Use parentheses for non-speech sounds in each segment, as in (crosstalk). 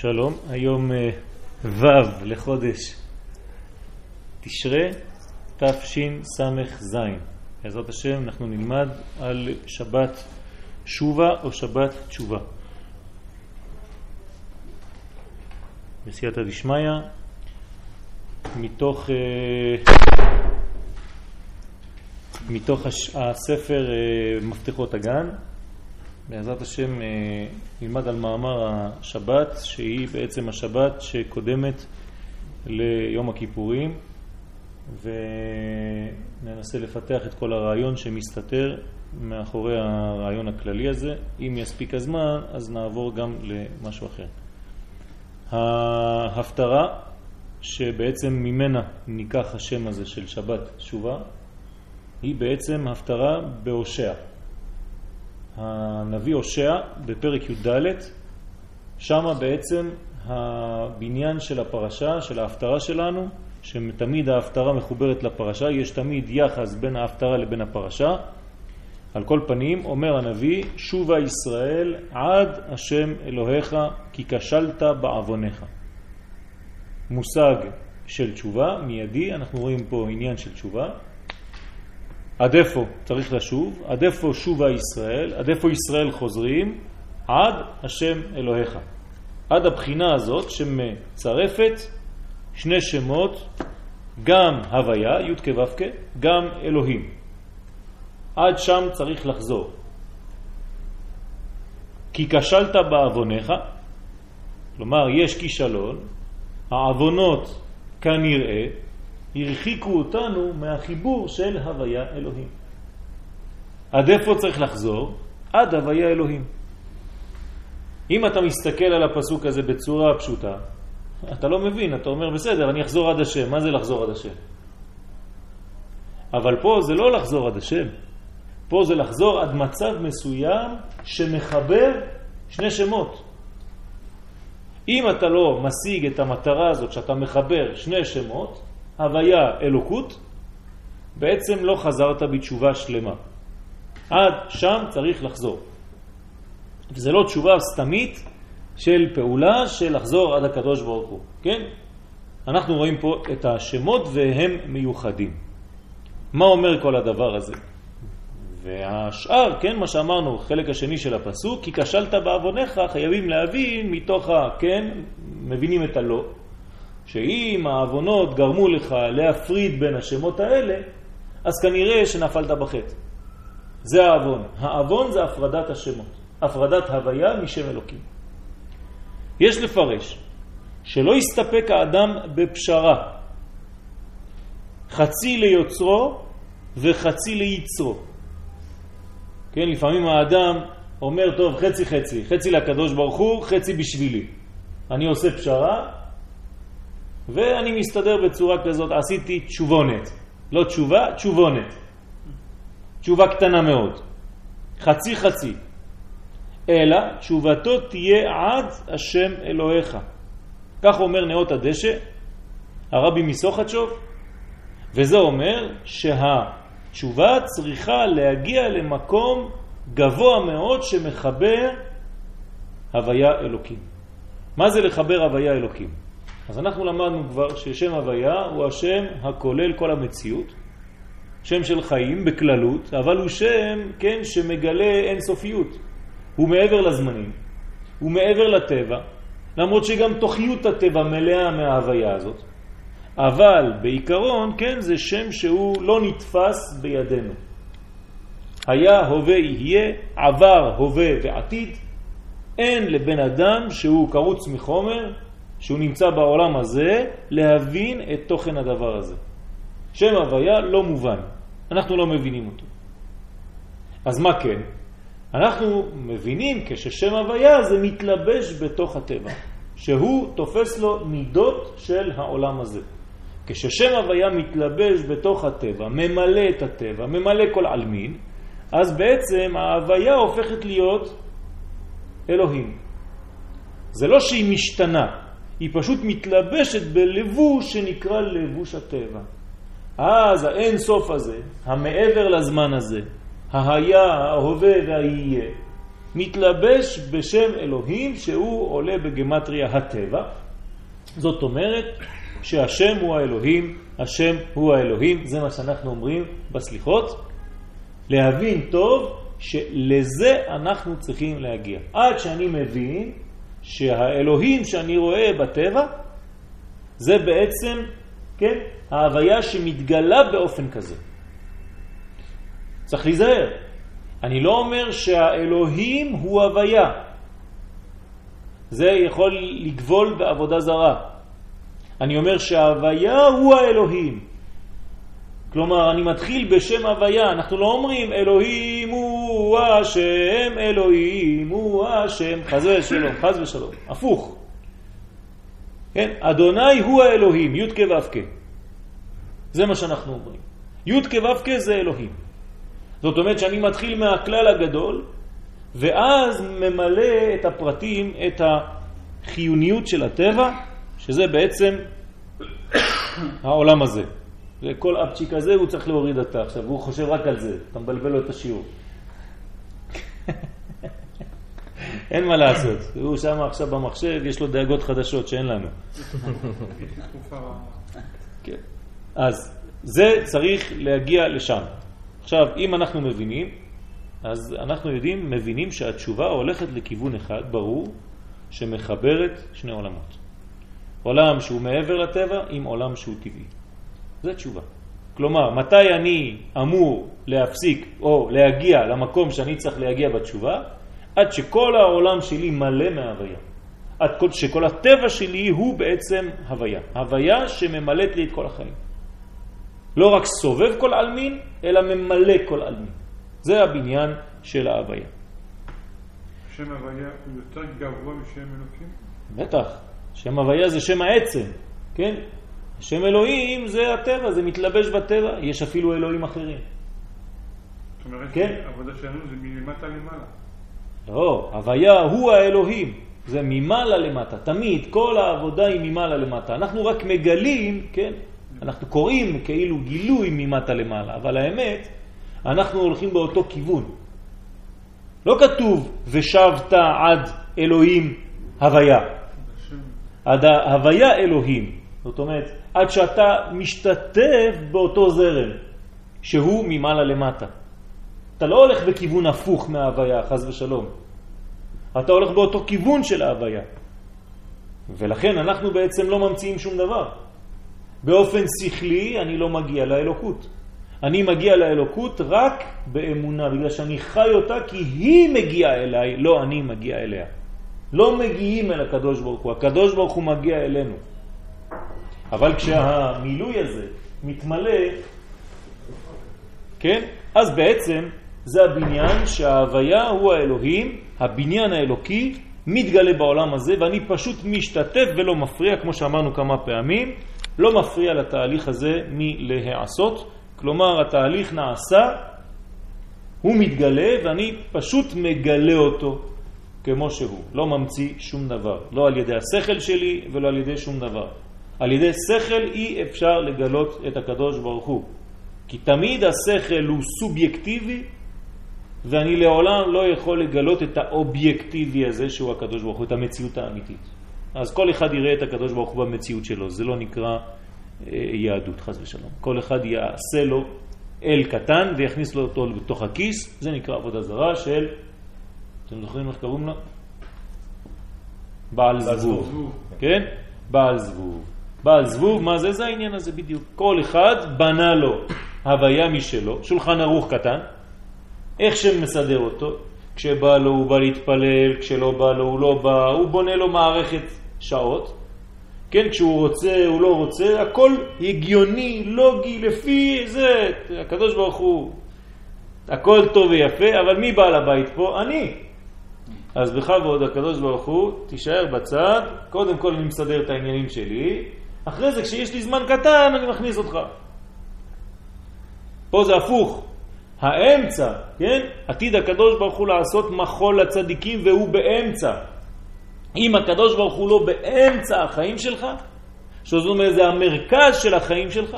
שלום, היום אה, ו' לחודש תשרה תשס"ז. בעזרת השם אנחנו נלמד על שבת שובה או שבת תשובה. בסייעתא דשמיא, מתוך, אה, מתוך הספר אה, מפתחות הגן, בעזרת השם אה, נלמד על מאמר השבת, שהיא בעצם השבת שקודמת ליום הכיפורים, וננסה לפתח את כל הרעיון שמסתתר מאחורי הרעיון הכללי הזה. אם יספיק הזמן, אז נעבור גם למשהו אחר. ההפטרה, שבעצם ממנה ניקח השם הזה של שבת תשובה, היא בעצם הפטרה בהושע. הנביא הושע בפרק י"ד, שם בעצם הבניין של הפרשה, של ההפטרה שלנו, שתמיד ההפטרה מחוברת לפרשה, יש תמיד יחס בין ההפטרה לבין הפרשה. על כל פנים, אומר הנביא, שובה ישראל עד השם אלוהיך כי כשלת בעוונך. מושג של תשובה, מיידי, אנחנו רואים פה עניין של תשובה, עד איפה צריך לשוב, עד איפה שובה ישראל, עד איפה ישראל חוזרים, עד השם אלוהיך. עד הבחינה הזאת שמצרפת שני שמות, גם הוויה, י' כו' גם אלוהים. עד שם צריך לחזור. כי כשלת בעוונך, כלומר יש כישלון, העוונות כנראה הרחיקו אותנו מהחיבור של הוויה אלוהים. עד איפה צריך לחזור? עד הוויה אלוהים. אם אתה מסתכל על הפסוק הזה בצורה פשוטה, אתה לא מבין, אתה אומר בסדר, אני אחזור עד השם. מה זה לחזור עד השם? אבל פה זה לא לחזור עד השם, פה זה לחזור עד מצב מסוים שמחבר שני שמות. אם אתה לא משיג את המטרה הזאת שאתה מחבר שני שמות, הוויה אלוקות, בעצם לא חזרת בתשובה שלמה. עד שם צריך לחזור. וזה לא תשובה סתמית של פעולה של לחזור עד הקדוש ברוך הוא, כן? אנחנו רואים פה את השמות והם מיוחדים. מה אומר כל הדבר הזה? והשאר, כן, מה שאמרנו, חלק השני של הפסוק, כי כשלת בעוונך, חייבים להבין מתוך ה... כן, מבינים את הלא, שאם העוונות גרמו לך להפריד בין השמות האלה, אז כנראה שנפלת בחטא. זה העוון. העוון זה הפרדת השמות, הפרדת הוויה משם אלוקים. יש לפרש שלא יסתפק האדם בפשרה, חצי ליוצרו וחצי ליצרו. כן, לפעמים האדם אומר, טוב, חצי חצי, חצי לקדוש ברוך הוא, חצי בשבילי. אני עושה פשרה, ואני מסתדר בצורה כזאת, עשיתי תשובונת. לא תשובה, תשובונת. תשובה קטנה מאוד. חצי חצי. אלא תשובתו תהיה עד השם אלוהיך. כך אומר נאות הדשא, הרבי מסוחצ'וב, וזה אומר שהתשובה צריכה להגיע למקום גבוה מאוד שמחבר הוויה אלוקים. מה זה לחבר הוויה אלוקים? אז אנחנו למדנו כבר ששם הוויה הוא השם הכולל כל המציאות, שם של חיים בכללות, אבל הוא שם, כן, שמגלה אינסופיות. הוא מעבר לזמנים, הוא מעבר לטבע, למרות שגם תוכיות הטבע מלאה מההוויה הזאת. אבל בעיקרון, כן, זה שם שהוא לא נתפס בידינו. היה, הווה, יהיה, עבר, הווה ועתיד. אין לבן אדם שהוא קרוץ מחומר שהוא נמצא בעולם הזה, להבין את תוכן הדבר הזה. שם הוויה לא מובן, אנחנו לא מבינים אותו. אז מה כן? אנחנו מבינים כששם הוויה זה מתלבש בתוך הטבע, שהוא תופס לו מידות של העולם הזה. כששם הוויה מתלבש בתוך הטבע, ממלא את הטבע, ממלא כל עלמין, אז בעצם ההוויה הופכת להיות אלוהים. זה לא שהיא משתנה, היא פשוט מתלבשת בלבוש שנקרא לבוש הטבע. אז האין סוף הזה, המעבר לזמן הזה, היה, ההווה והיהיה, מתלבש בשם אלוהים שהוא עולה בגמטריה הטבע. זאת אומרת שהשם הוא האלוהים, השם הוא האלוהים, זה מה שאנחנו אומרים בסליחות. להבין טוב שלזה אנחנו צריכים להגיע. עד שאני מבין שהאלוהים שאני רואה בטבע זה בעצם, כן, ההוויה שמתגלה באופן כזה. צריך להיזהר. אני לא אומר שהאלוהים הוא הוויה. זה יכול לגבול בעבודה זרה. אני אומר שההוויה הוא האלוהים. כלומר, אני מתחיל בשם הוויה, אנחנו לא אומרים אלוהים הוא השם, אלוהים הוא השם, חז ושלום, חז ושלום, הפוך. כן? אדוני הוא האלוהים, י' כ' ו'. זה מה שאנחנו אומרים. י' כ' ו' זה אלוהים. זאת אומרת שאני מתחיל מהכלל הגדול, ואז ממלא את הפרטים, את החיוניות של הטבע, שזה בעצם (coughs) העולם הזה. וכל אפצ'יק הזה הוא צריך להוריד אתה עכשיו, הוא חושב רק על זה, אתה מבלבל לו את השיעור. (laughs) אין מה לעשות, הוא שם עכשיו במחשב, יש לו דאגות חדשות שאין לנו. (laughs) כן. אז זה צריך להגיע לשם. עכשיו, אם אנחנו מבינים, אז אנחנו יודעים, מבינים שהתשובה הולכת לכיוון אחד, ברור, שמחברת שני עולמות. עולם שהוא מעבר לטבע עם עולם שהוא טבעי. זה תשובה. כלומר, מתי אני אמור להפסיק או להגיע למקום שאני צריך להגיע בתשובה? עד שכל העולם שלי מלא מההוויה. עד שכל הטבע שלי הוא בעצם הוויה. הוויה שממלאת לי את כל החיים. לא רק סובב כל אלמין, אלא ממלא כל אלמין. זה הבניין של ההוויה. שם הוויה הוא יותר גבוה משם אלוקים? בטח. שם הוויה זה שם העצם, כן? שם אלוהים זה הטבע, זה מתלבש בטבע, יש אפילו אלוהים אחרים. זאת אומרת, כן? העבודה שלנו זה מלמטה למעלה. לא, הוויה הוא האלוהים, זה ממעלה למטה, תמיד כל העבודה היא ממעלה למטה. אנחנו רק מגלים, כן? אנחנו קוראים כאילו גילוי ממטה למעלה, אבל האמת, אנחנו הולכים באותו כיוון. לא כתוב ושבת עד אלוהים הוויה. עד ההוויה אלוהים. זאת אומרת, עד שאתה משתתף באותו זרם, שהוא ממעלה למטה. אתה לא הולך בכיוון הפוך מההוויה, חז ושלום. אתה הולך באותו כיוון של ההוויה. ולכן אנחנו בעצם לא ממציאים שום דבר. באופן שכלי אני לא מגיע לאלוקות. אני מגיע לאלוקות רק באמונה, בגלל שאני חי אותה כי היא מגיעה אליי, לא אני מגיע אליה. לא מגיעים אל הקדוש ברוך הוא, הקדוש ברוך הוא מגיע אלינו. אבל כשהמילוי הזה מתמלא, כן, אז בעצם זה הבניין שההוויה הוא האלוהים, הבניין האלוקי, מתגלה בעולם הזה, ואני פשוט משתתף ולא מפריע, כמו שאמרנו כמה פעמים, לא מפריע לתהליך הזה מלהעשות, כלומר התהליך נעשה, הוא מתגלה ואני פשוט מגלה אותו כמו שהוא, לא ממציא שום דבר, לא על ידי השכל שלי ולא על ידי שום דבר. על ידי שכל אי אפשר לגלות את הקדוש ברוך הוא, כי תמיד השכל הוא סובייקטיבי ואני לעולם לא יכול לגלות את האובייקטיבי הזה שהוא הקדוש ברוך הוא, את המציאות האמיתית. אז כל אחד יראה את הקדוש ברוך הוא במציאות שלו, זה לא נקרא אה, יהדות, חס ושלום. כל אחד יעשה לו אל קטן ויכניס לו אותו בתוך הכיס, זה נקרא עבודה זרה של, אתם זוכרים איך קוראים לו? בעל זבוב, כן? בעל זבוב. בעל זבוב, מה זה? זה העניין הזה בדיוק. כל אחד בנה לו הוויה משלו, שולחן ערוך קטן, איך שמסדר אותו, כשבא לו הוא בא להתפלל, כשלא בא לו הוא לא בא, הוא בונה לו מערכת שעות, כן, כשהוא רוצה, הוא לא רוצה, הכל הגיוני, לוגי, לפי זה, הקדוש ברוך הוא, הכל טוב ויפה, אבל מי בעל הבית פה? אני. אז בכבוד הקדוש ברוך הוא, תישאר בצד, קודם כל אני מסדר את העניינים שלי, אחרי זה כשיש לי זמן קטן אני מכניס אותך. פה זה הפוך. האמצע, כן? עתיד הקדוש ברוך הוא לעשות מחול לצדיקים והוא באמצע. אם הקדוש ברוך הוא לא באמצע החיים שלך, שזאת אומרת זה המרכז של החיים שלך,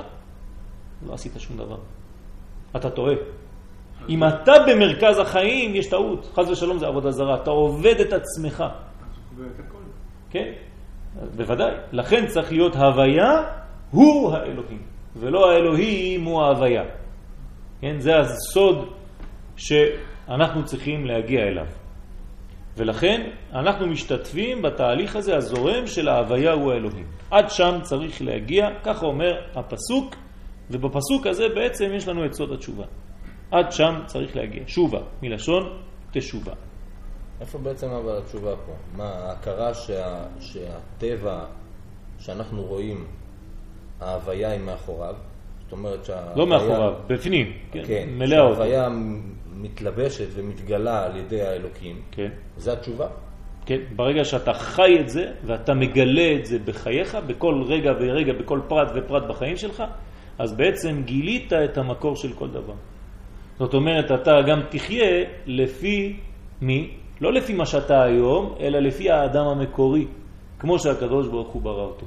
לא עשית שום דבר. אתה טועה. אם אתה במרכז החיים, יש טעות. חז ושלום זה עבודה זרה. אתה עובד את עצמך. כן? בוודאי. לכן צריך להיות הוויה הוא האלוהים, ולא האלוהים הוא ההוויה. כן? זה הסוד שאנחנו צריכים להגיע אליו. ולכן אנחנו משתתפים בתהליך הזה הזורם של ההוויה הוא האלוהים. עד שם צריך להגיע, ככה אומר הפסוק, ובפסוק הזה בעצם יש לנו את סוד התשובה. עד שם צריך להגיע. שובה, מלשון תשובה. איפה בעצם אבל התשובה פה? מה, ההכרה שה, שהטבע שאנחנו רואים, ההוויה היא מאחוריו? זאת אומרת שההוויה... לא מאחוריו, בפנים, כן, כן, מלאה אותו. שההוויה מתלבשת ומתגלה על ידי האלוקים, כן, זה התשובה? כן, ברגע שאתה חי את זה ואתה מגלה את זה בחייך, בכל רגע ורגע, בכל פרט ופרט בחיים שלך, אז בעצם גילית את המקור של כל דבר. זאת אומרת, אתה גם תחיה לפי מי? לא לפי מה שאתה היום, אלא לפי האדם המקורי, כמו שהקדוש ברוך הוא ברא אותו.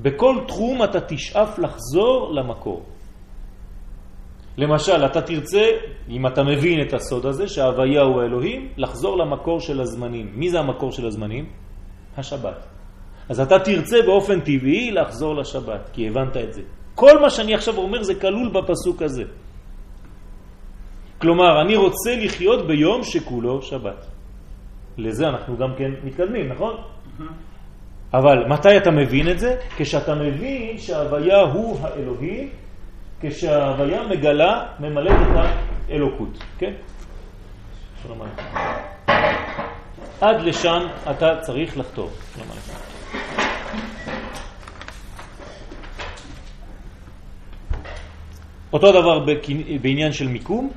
בכל תחום אתה תשאף לחזור למקור. למשל, אתה תרצה, אם אתה מבין את הסוד הזה, שההוויה הוא האלוהים, לחזור למקור של הזמנים. מי זה המקור של הזמנים? השבת. אז אתה תרצה באופן טבעי לחזור לשבת, כי הבנת את זה. כל מה שאני עכשיו אומר זה כלול בפסוק הזה. כלומר, אני רוצה לחיות ביום שכולו שבת. לזה אנחנו גם כן מתקדמים, נכון? אבל מתי אתה מבין את זה? כשאתה מבין שההוויה הוא האלוהים, כשההוויה מגלה, ממלאת את האלוקות, כן? שלום. עד לשם אתה צריך לחתור. שלום עליכם. אותו דבר בעניין של מיקום,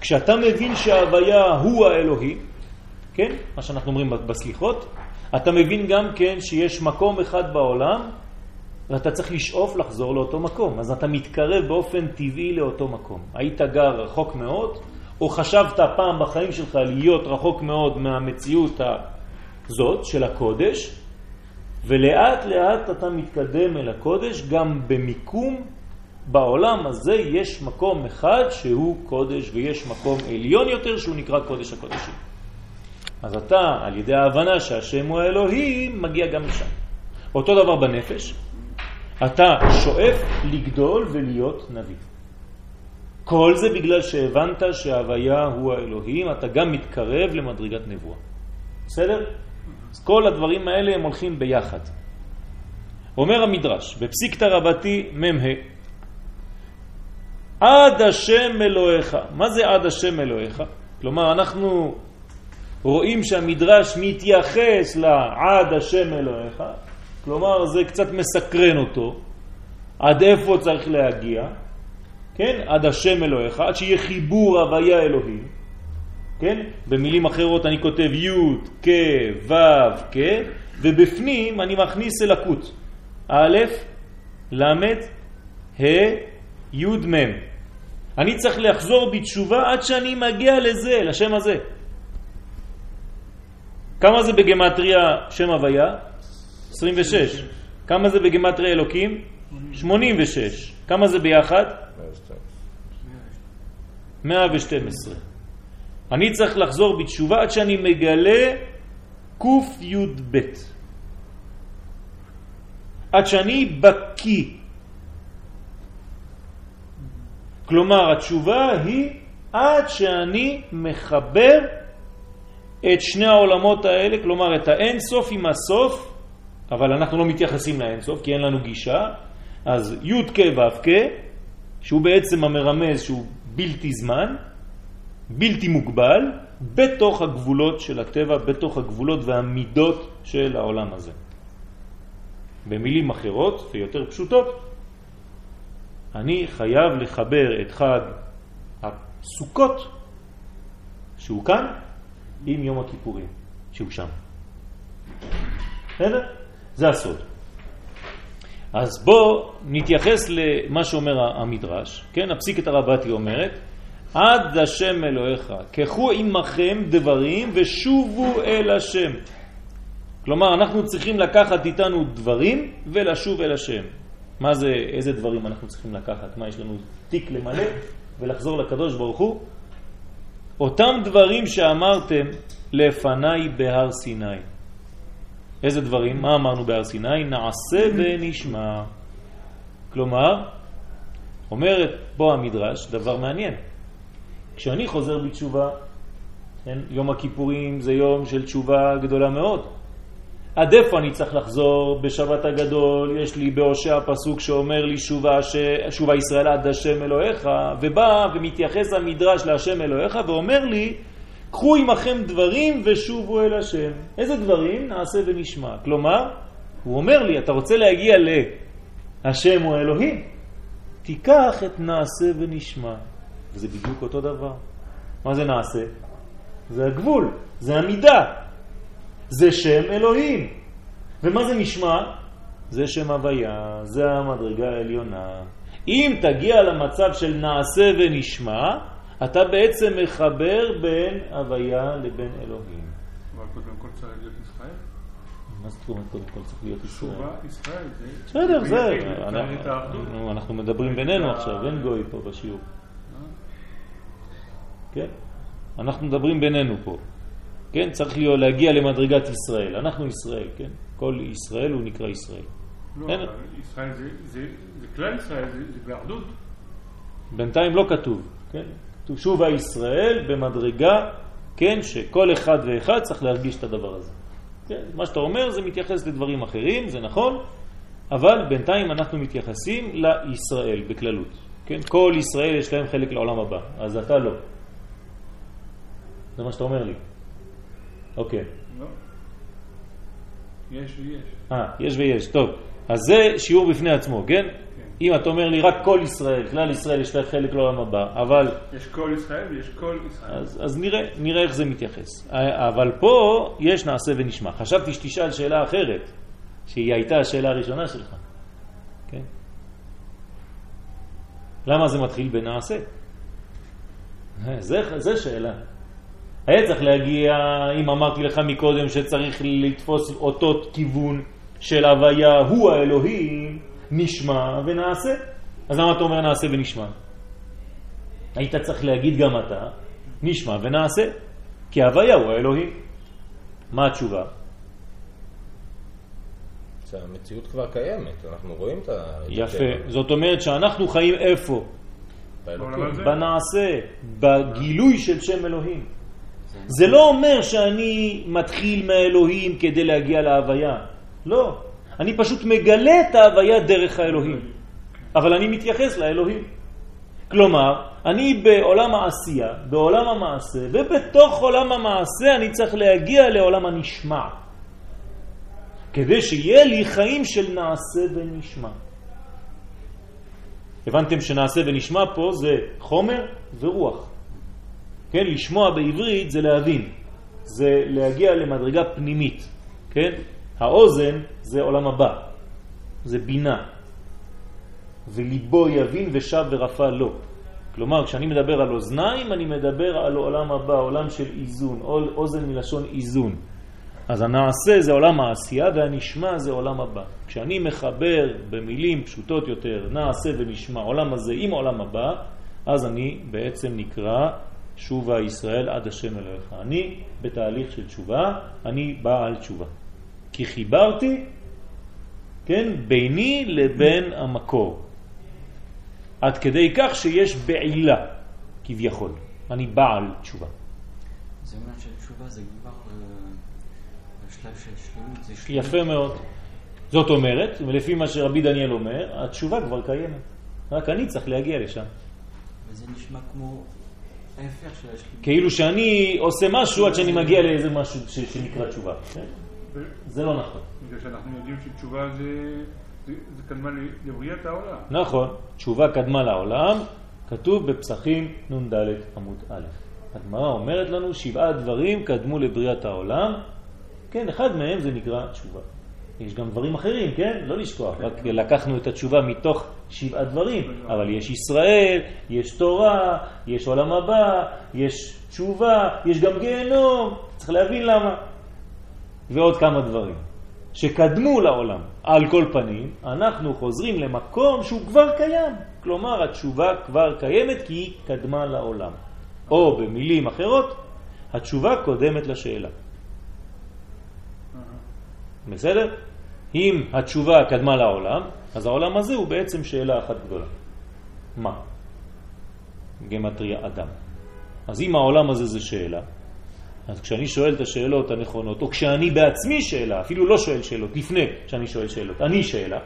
כשאתה מבין שההוויה הוא האלוהים, כן? מה שאנחנו אומרים בסליחות, אתה מבין גם כן שיש מקום אחד בעולם ואתה צריך לשאוף לחזור לאותו מקום. אז אתה מתקרב באופן טבעי לאותו מקום. היית גר רחוק מאוד, או חשבת פעם בחיים שלך להיות רחוק מאוד מהמציאות הזאת של הקודש, ולאט לאט אתה מתקדם אל הקודש, גם במיקום בעולם הזה יש מקום אחד שהוא קודש ויש מקום עליון יותר שהוא נקרא קודש הקודשים. אז אתה, על ידי ההבנה שהשם הוא האלוהים, מגיע גם לשם. אותו דבר בנפש, אתה שואף לגדול ולהיות נביא. כל זה בגלל שהבנת שההוויה הוא האלוהים, אתה גם מתקרב למדרגת נבואה. בסדר? אז כל הדברים האלה הם הולכים ביחד. אומר המדרש, בפסיקתא רבתי מ"ה, עד השם אלוהיך. מה זה עד השם אלוהיך? כלומר, אנחנו רואים שהמדרש מתייחס לעד השם אלוהיך, כלומר זה קצת מסקרן אותו, עד איפה צריך להגיע, כן? עד השם אלוהיך, עד שיהיה חיבור הוויה אלוהים, כן? במילים אחרות אני כותב י' כ' ו' כ', ובפנים אני מכניס אלקות, א', ל', ה', י' מ'. אני צריך לחזור בתשובה עד שאני מגיע לזה, לשם הזה. כמה זה בגמטריה שם הוויה? 26. כמה זה בגמטריה אלוקים? 86. כמה זה ביחד? 112. אני צריך לחזור בתשובה עד שאני מגלה ק"י"ב. עד שאני בקי. כלומר, התשובה היא עד שאני מחבר את שני העולמות האלה, כלומר את האין סוף עם הסוף, אבל אנחנו לא מתייחסים לאין סוף כי אין לנו גישה, אז י' כ' ו' כ', שהוא בעצם המרמז שהוא בלתי זמן, בלתי מוגבל, בתוך הגבולות של הטבע, בתוך הגבולות והמידות של העולם הזה. במילים אחרות ויותר פשוטות, אני חייב לחבר את חג הסוכות, שהוא כאן, עם יום הכיפורים, שהוא שם. בסדר? זה הסוד. אז בואו נתייחס למה שאומר המדרש, כן? הפסיקת הרבתי אומרת, עד השם אלוהיך, קחו עמכם דברים ושובו אל השם. כלומר, אנחנו צריכים לקחת איתנו דברים ולשוב אל השם. מה זה, איזה דברים אנחנו צריכים לקחת? מה, יש לנו תיק למלא? ולחזור לקדוש ברוך הוא, אותם דברים שאמרתם לפניי בהר סיני. איזה דברים? מה אמרנו בהר סיני? נעשה ונשמע. כלומר, אומרת פה המדרש דבר מעניין. כשאני חוזר בתשובה, כן, יום הכיפורים זה יום של תשובה גדולה מאוד. עד איפה אני צריך לחזור בשבת הגדול? יש לי בהושע פסוק שאומר לי שובה, ש... שובה ישראל עד השם אלוהיך, ובא ומתייחס המדרש להשם אלוהיך ואומר לי, קחו עמכם דברים ושובו אל השם. איזה דברים? נעשה ונשמע. כלומר, הוא אומר לי, אתה רוצה להגיע להשם או אלוהים? תיקח את נעשה ונשמע. וזה בדיוק אותו דבר. מה זה נעשה? זה הגבול, זה המידה. זה שם אלוהים. ומה זה נשמע? זה שם הוויה, זה המדרגה העליונה. אם תגיע למצב של נעשה ונשמע, אתה בעצם מחבר בין הוויה לבין אלוהים. אבל קודם כל צריך להיות ישראל. מה זאת אומרת קודם כל צריך להיות ישראל? ישראל זה... בסדר, זה. אנחנו- אנחנו מדברים בינינו עכשיו, אין גוי פה בשיעור. כן? אנחנו מדברים בינינו פה. כן? צריך להיות- להגיע למדרגת ישראל. אנחנו ישראל, כן? כל ישראל הוא נקרא ישראל. לא, אין. ישראל זה- זה זה כלל ישראל, זה זה באחדות. בינתיים לא כתוב, כן? כתוב שובה ישראל במדרגה, כן? שכל אחד ואחד צריך להרגיש את הדבר הזה. כן? מה שאתה אומר זה מתייחס לדברים אחרים, זה נכון, אבל בינתיים אנחנו מתייחסים לישראל בכללות. כן? כל ישראל יש להם חלק לעולם הבא, אז אתה לא. זה מה שאתה אומר לי. אוקיי. לא. יש ויש. אה, יש ויש, טוב. אז זה שיעור בפני עצמו, כן? כן. אם אתה אומר לי רק כל ישראל, כלל ישראל יש להם חלק לעולם הבא, אבל יש כל ישראל ויש כל ישראל. אז, אז נראה, נראה איך זה מתייחס. אבל פה יש נעשה ונשמע. חשבתי שתשאל שאלה אחרת, שהיא הייתה השאלה הראשונה שלך. כן? למה זה מתחיל בנעשה? זה, זה שאלה. היה צריך להגיע, אם אמרתי לך מקודם שצריך לתפוס אותו כיוון של הוויה, הוא האלוהים, נשמע ונעשה. אז למה אתה אומר נעשה ונשמע? היית צריך להגיד גם אתה, נשמע ונעשה, כי ההוויה הוא האלוהים. מה התשובה? שהמציאות כבר קיימת, אנחנו רואים את ה... יפה. זאת אומרת שאנחנו חיים איפה? בנעשה, בגילוי של שם אלוהים. זה לא אומר שאני מתחיל מהאלוהים כדי להגיע להוויה. לא. אני פשוט מגלה את ההוויה דרך האלוהים. אבל אני מתייחס לאלוהים. כלומר, אני בעולם העשייה, בעולם המעשה, ובתוך עולם המעשה אני צריך להגיע לעולם הנשמע. כדי שיהיה לי חיים של נעשה ונשמע. הבנתם שנעשה ונשמע פה זה חומר ורוח. כן, לשמוע בעברית זה להבין, זה להגיע למדרגה פנימית, כן? האוזן זה עולם הבא, זה בינה, וליבו יבין ושב ורפא לו. כלומר, כשאני מדבר על אוזניים, אני מדבר על עולם הבא, עולם של איזון, אוזן מלשון איזון. אז הנעשה זה עולם העשייה והנשמע זה עולם הבא. כשאני מחבר במילים פשוטות יותר, נעשה ונשמע, עולם הזה עם עולם הבא, אז אני בעצם נקרא שובה ישראל עד השם אלוהיך. אני בתהליך של תשובה, אני בעל תשובה. כי חיברתי, כן, ביני לבין המקור. עד כדי כך שיש בעילה, כביכול. אני בעל תשובה. זה אומר שהתשובה זה כבר אה, השלב של שלמות, זה שלמות. יפה מאוד. זאת אומרת, ולפי מה שרבי דניאל אומר, התשובה כבר קיימת. רק אני צריך להגיע לשם. וזה נשמע כמו. כאילו שאני עושה משהו עד שאני מגיע לאיזה משהו שנקרא תשובה. כן? זה לא נכון. בגלל שאנחנו יודעים שתשובה זה... קדמה לבריאת העולם. נכון, תשובה קדמה לעולם, כתוב בפסחים נ"ד עמוד א'. הגמרא אומרת לנו שבעה דברים קדמו לבריאת העולם, כן, אחד מהם זה נקרא תשובה. יש גם דברים אחרים, כן? לא לשכוח, רק לקחנו את התשובה מתוך שבעה דברים, אבל יש ישראל, יש תורה, יש עולם הבא, יש תשובה, יש גם גיהנום, צריך להבין למה. ועוד כמה דברים. שקדמו לעולם. על כל פנים, אנחנו חוזרים למקום שהוא כבר קיים. כלומר, התשובה כבר קיימת כי היא קדמה לעולם. או במילים אחרות, התשובה קודמת לשאלה. בסדר? אם התשובה קדמה לעולם, אז העולם הזה הוא בעצם שאלה אחת גדולה. מה? גמטריה אדם. אז אם העולם הזה זה שאלה, אז כשאני שואל את השאלות הנכונות, או כשאני בעצמי שאלה, אפילו לא שואל שאלות, לפני שאני שואל שאלות, אני שאלה,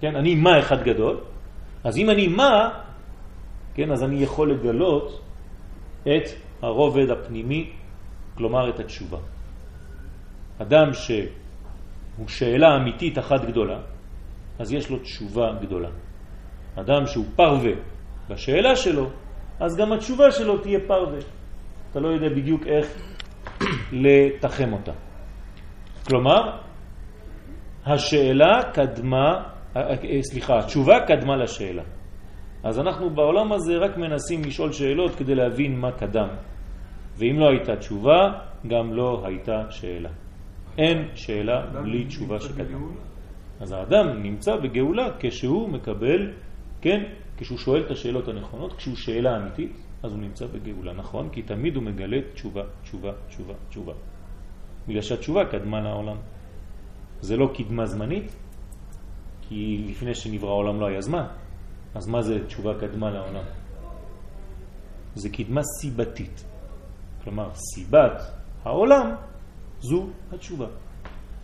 כן, אני מה אחד גדול, אז אם אני מה, כן, אז אני יכול לגלות את הרובד הפנימי, כלומר את התשובה. אדם שהוא שאלה אמיתית אחת גדולה, אז יש לו תשובה גדולה. אדם שהוא פרווה בשאלה שלו, אז גם התשובה שלו תהיה פרווה. אתה לא יודע בדיוק איך (clears throat) לתחם אותה. כלומר, השאלה קדמה, סליחה, התשובה קדמה לשאלה. אז אנחנו בעולם הזה רק מנסים לשאול שאלות כדי להבין מה קדם. ואם לא הייתה תשובה, גם לא הייתה שאלה. אין שאלה בלי תשובה שקדמה. אז האדם נמצא בגאולה כשהוא מקבל, כן, כשהוא שואל את השאלות הנכונות, כשהוא שאלה אמיתית, אז הוא נמצא בגאולה, נכון? כי תמיד הוא מגלה תשובה, תשובה, תשובה, תשובה. בגלל שהתשובה קדמה לעולם. זה לא קדמה זמנית, כי לפני שנברא העולם לא היה זמן. אז מה זה תשובה קדמה לעולם? זה קדמה סיבתית. כלומר, סיבת העולם זו התשובה.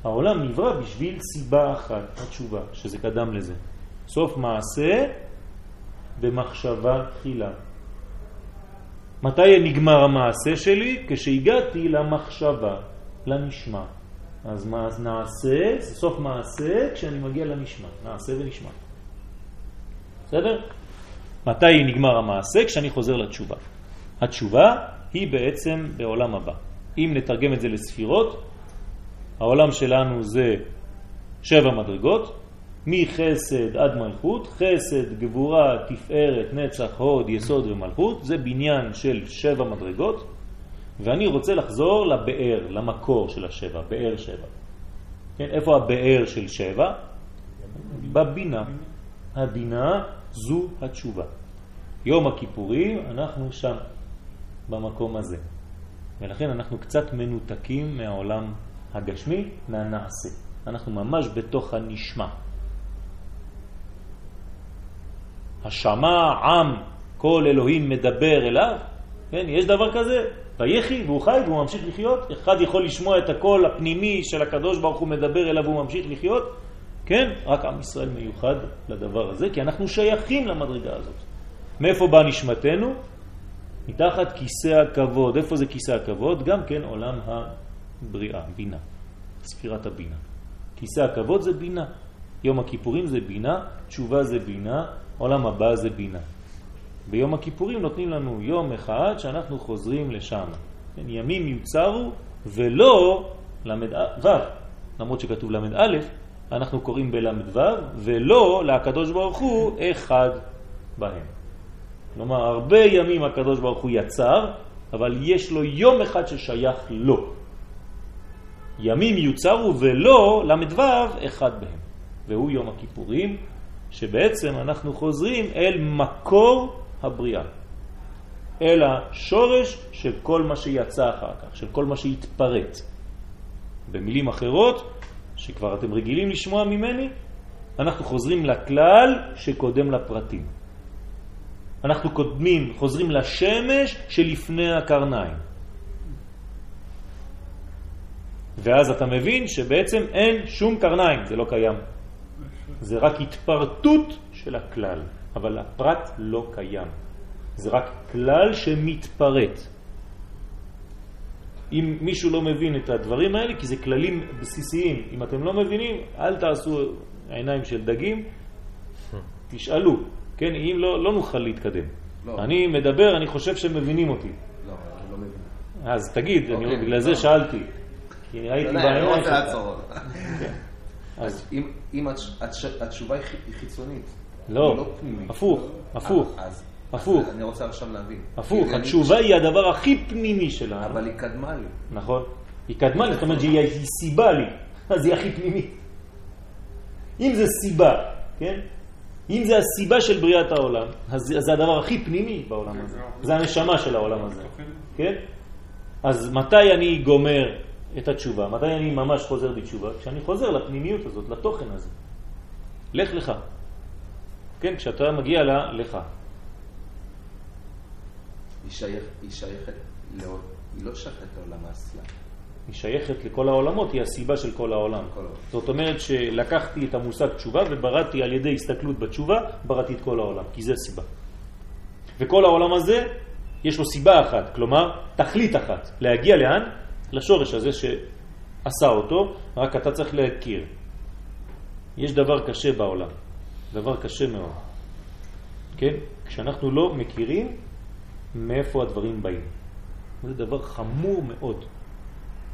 העולם נברא בשביל סיבה אחת, התשובה, שזה קדם לזה. סוף מעשה במחשבה תחילה. מתי נגמר המעשה שלי? כשהגעתי למחשבה, לנשמע. אז מה נעשה? סוף מעשה כשאני מגיע לנשמע. נעשה ונשמע. בסדר? מתי נגמר המעשה? כשאני חוזר לתשובה. התשובה היא בעצם בעולם הבא. אם נתרגם את זה לספירות, העולם שלנו זה שבע מדרגות, מחסד עד מלכות, חסד, גבורה, תפארת, נצח, הוד, יסוד ומלכות, זה בניין של שבע מדרגות, ואני רוצה לחזור לבאר, למקור של השבע, באר שבע. כן, איפה הבאר של שבע? בבינה. הבינה זו התשובה. יום הכיפורים אנחנו שם, במקום הזה. ולכן אנחנו קצת מנותקים מהעולם הגשמי, מהנעשה. אנחנו ממש בתוך הנשמע. השמע עם, כל אלוהים מדבר אליו, כן, יש דבר כזה, ויחי והוא חי והוא ממשיך לחיות, אחד יכול לשמוע את הקול הפנימי של הקדוש ברוך הוא מדבר אליו והוא ממשיך לחיות, כן, רק עם ישראל מיוחד לדבר הזה, כי אנחנו שייכים למדרגה הזאת. מאיפה בא נשמתנו? מתחת כיסא הכבוד. איפה זה כיסא הכבוד? גם כן עולם הבריאה, בינה, ספירת הבינה. כיסא הכבוד זה בינה. יום הכיפורים זה בינה, תשובה זה בינה, עולם הבא זה בינה. ביום הכיפורים נותנים לנו יום אחד שאנחנו חוזרים לשם. כן, ימים יוצרו ולא למד ו', למרות שכתוב למד א', אנחנו קוראים בלמד ו', ולא להקדוש ברוך הוא אחד בהם. כלומר, הרבה ימים הקדוש ברוך הוא יצר, אבל יש לו יום אחד ששייך לו. ימים יוצרו ולא למד ו' אחד בהם, והוא יום הכיפורים, שבעצם אנחנו חוזרים אל מקור הבריאה, אל השורש של כל מה שיצא אחר כך, של כל מה שהתפרט. במילים אחרות, שכבר אתם רגילים לשמוע ממני, אנחנו חוזרים לכלל שקודם לפרטים. אנחנו קודמים, חוזרים לשמש שלפני הקרניים. ואז אתה מבין שבעצם אין שום קרניים, זה לא קיים. זה רק התפרטות של הכלל, אבל הפרט לא קיים. זה רק כלל שמתפרט. אם מישהו לא מבין את הדברים האלה, כי זה כללים בסיסיים, אם אתם לא מבינים, אל תעשו עיניים של דגים, תשאלו, כן? אם לא, לא נוכל להתקדם. לא. אני מדבר, אני חושב שמבינים אותי. לא, אני לא מבין. אז תגיד, אני, אוקיי, בגלל זה לא. שאלתי. כי ראיתי בעיניים שלך. אני לא רוצה לעצור. כן. (laughs) אז אם התשובה היא חיצונית, לא, לא הפוך, הפוך. הפוך. אני רוצה עכשיו להבין. הפוך, התשובה היא הדבר הכי פנימי שלנו. אבל היא קדמה לי. נכון. היא קדמה לי, זאת אומרת שהיא היא סיבה לי, אז היא הכי פנימית. אם זה סיבה, כן? אם זה הסיבה של בריאת העולם, אז זה הדבר הכי פנימי בעולם הזה. זה הנשמה של העולם הזה, כן? אז מתי אני גומר את התשובה? מתי אני ממש חוזר בתשובה? כשאני חוזר לפנימיות הזאת, לתוכן הזה. לך לך. כן, כשאתה מגיע ל... לך. היא שייכת, היא שייכת, לא, היא לא שייכת לעולם העשייה. היא שייכת לכל העולמות, היא הסיבה של כל העולם. כל. זאת אומרת שלקחתי את המושג תשובה ובראתי על ידי הסתכלות בתשובה, בראתי את כל העולם, כי זה הסיבה. וכל העולם הזה, יש לו סיבה אחת, כלומר, תכלית אחת, להגיע לאן? לשורש הזה שעשה אותו, רק אתה צריך להכיר. יש דבר קשה בעולם, דבר קשה מאוד. כן? כשאנחנו לא מכירים מאיפה הדברים באים. זה דבר חמור מאוד.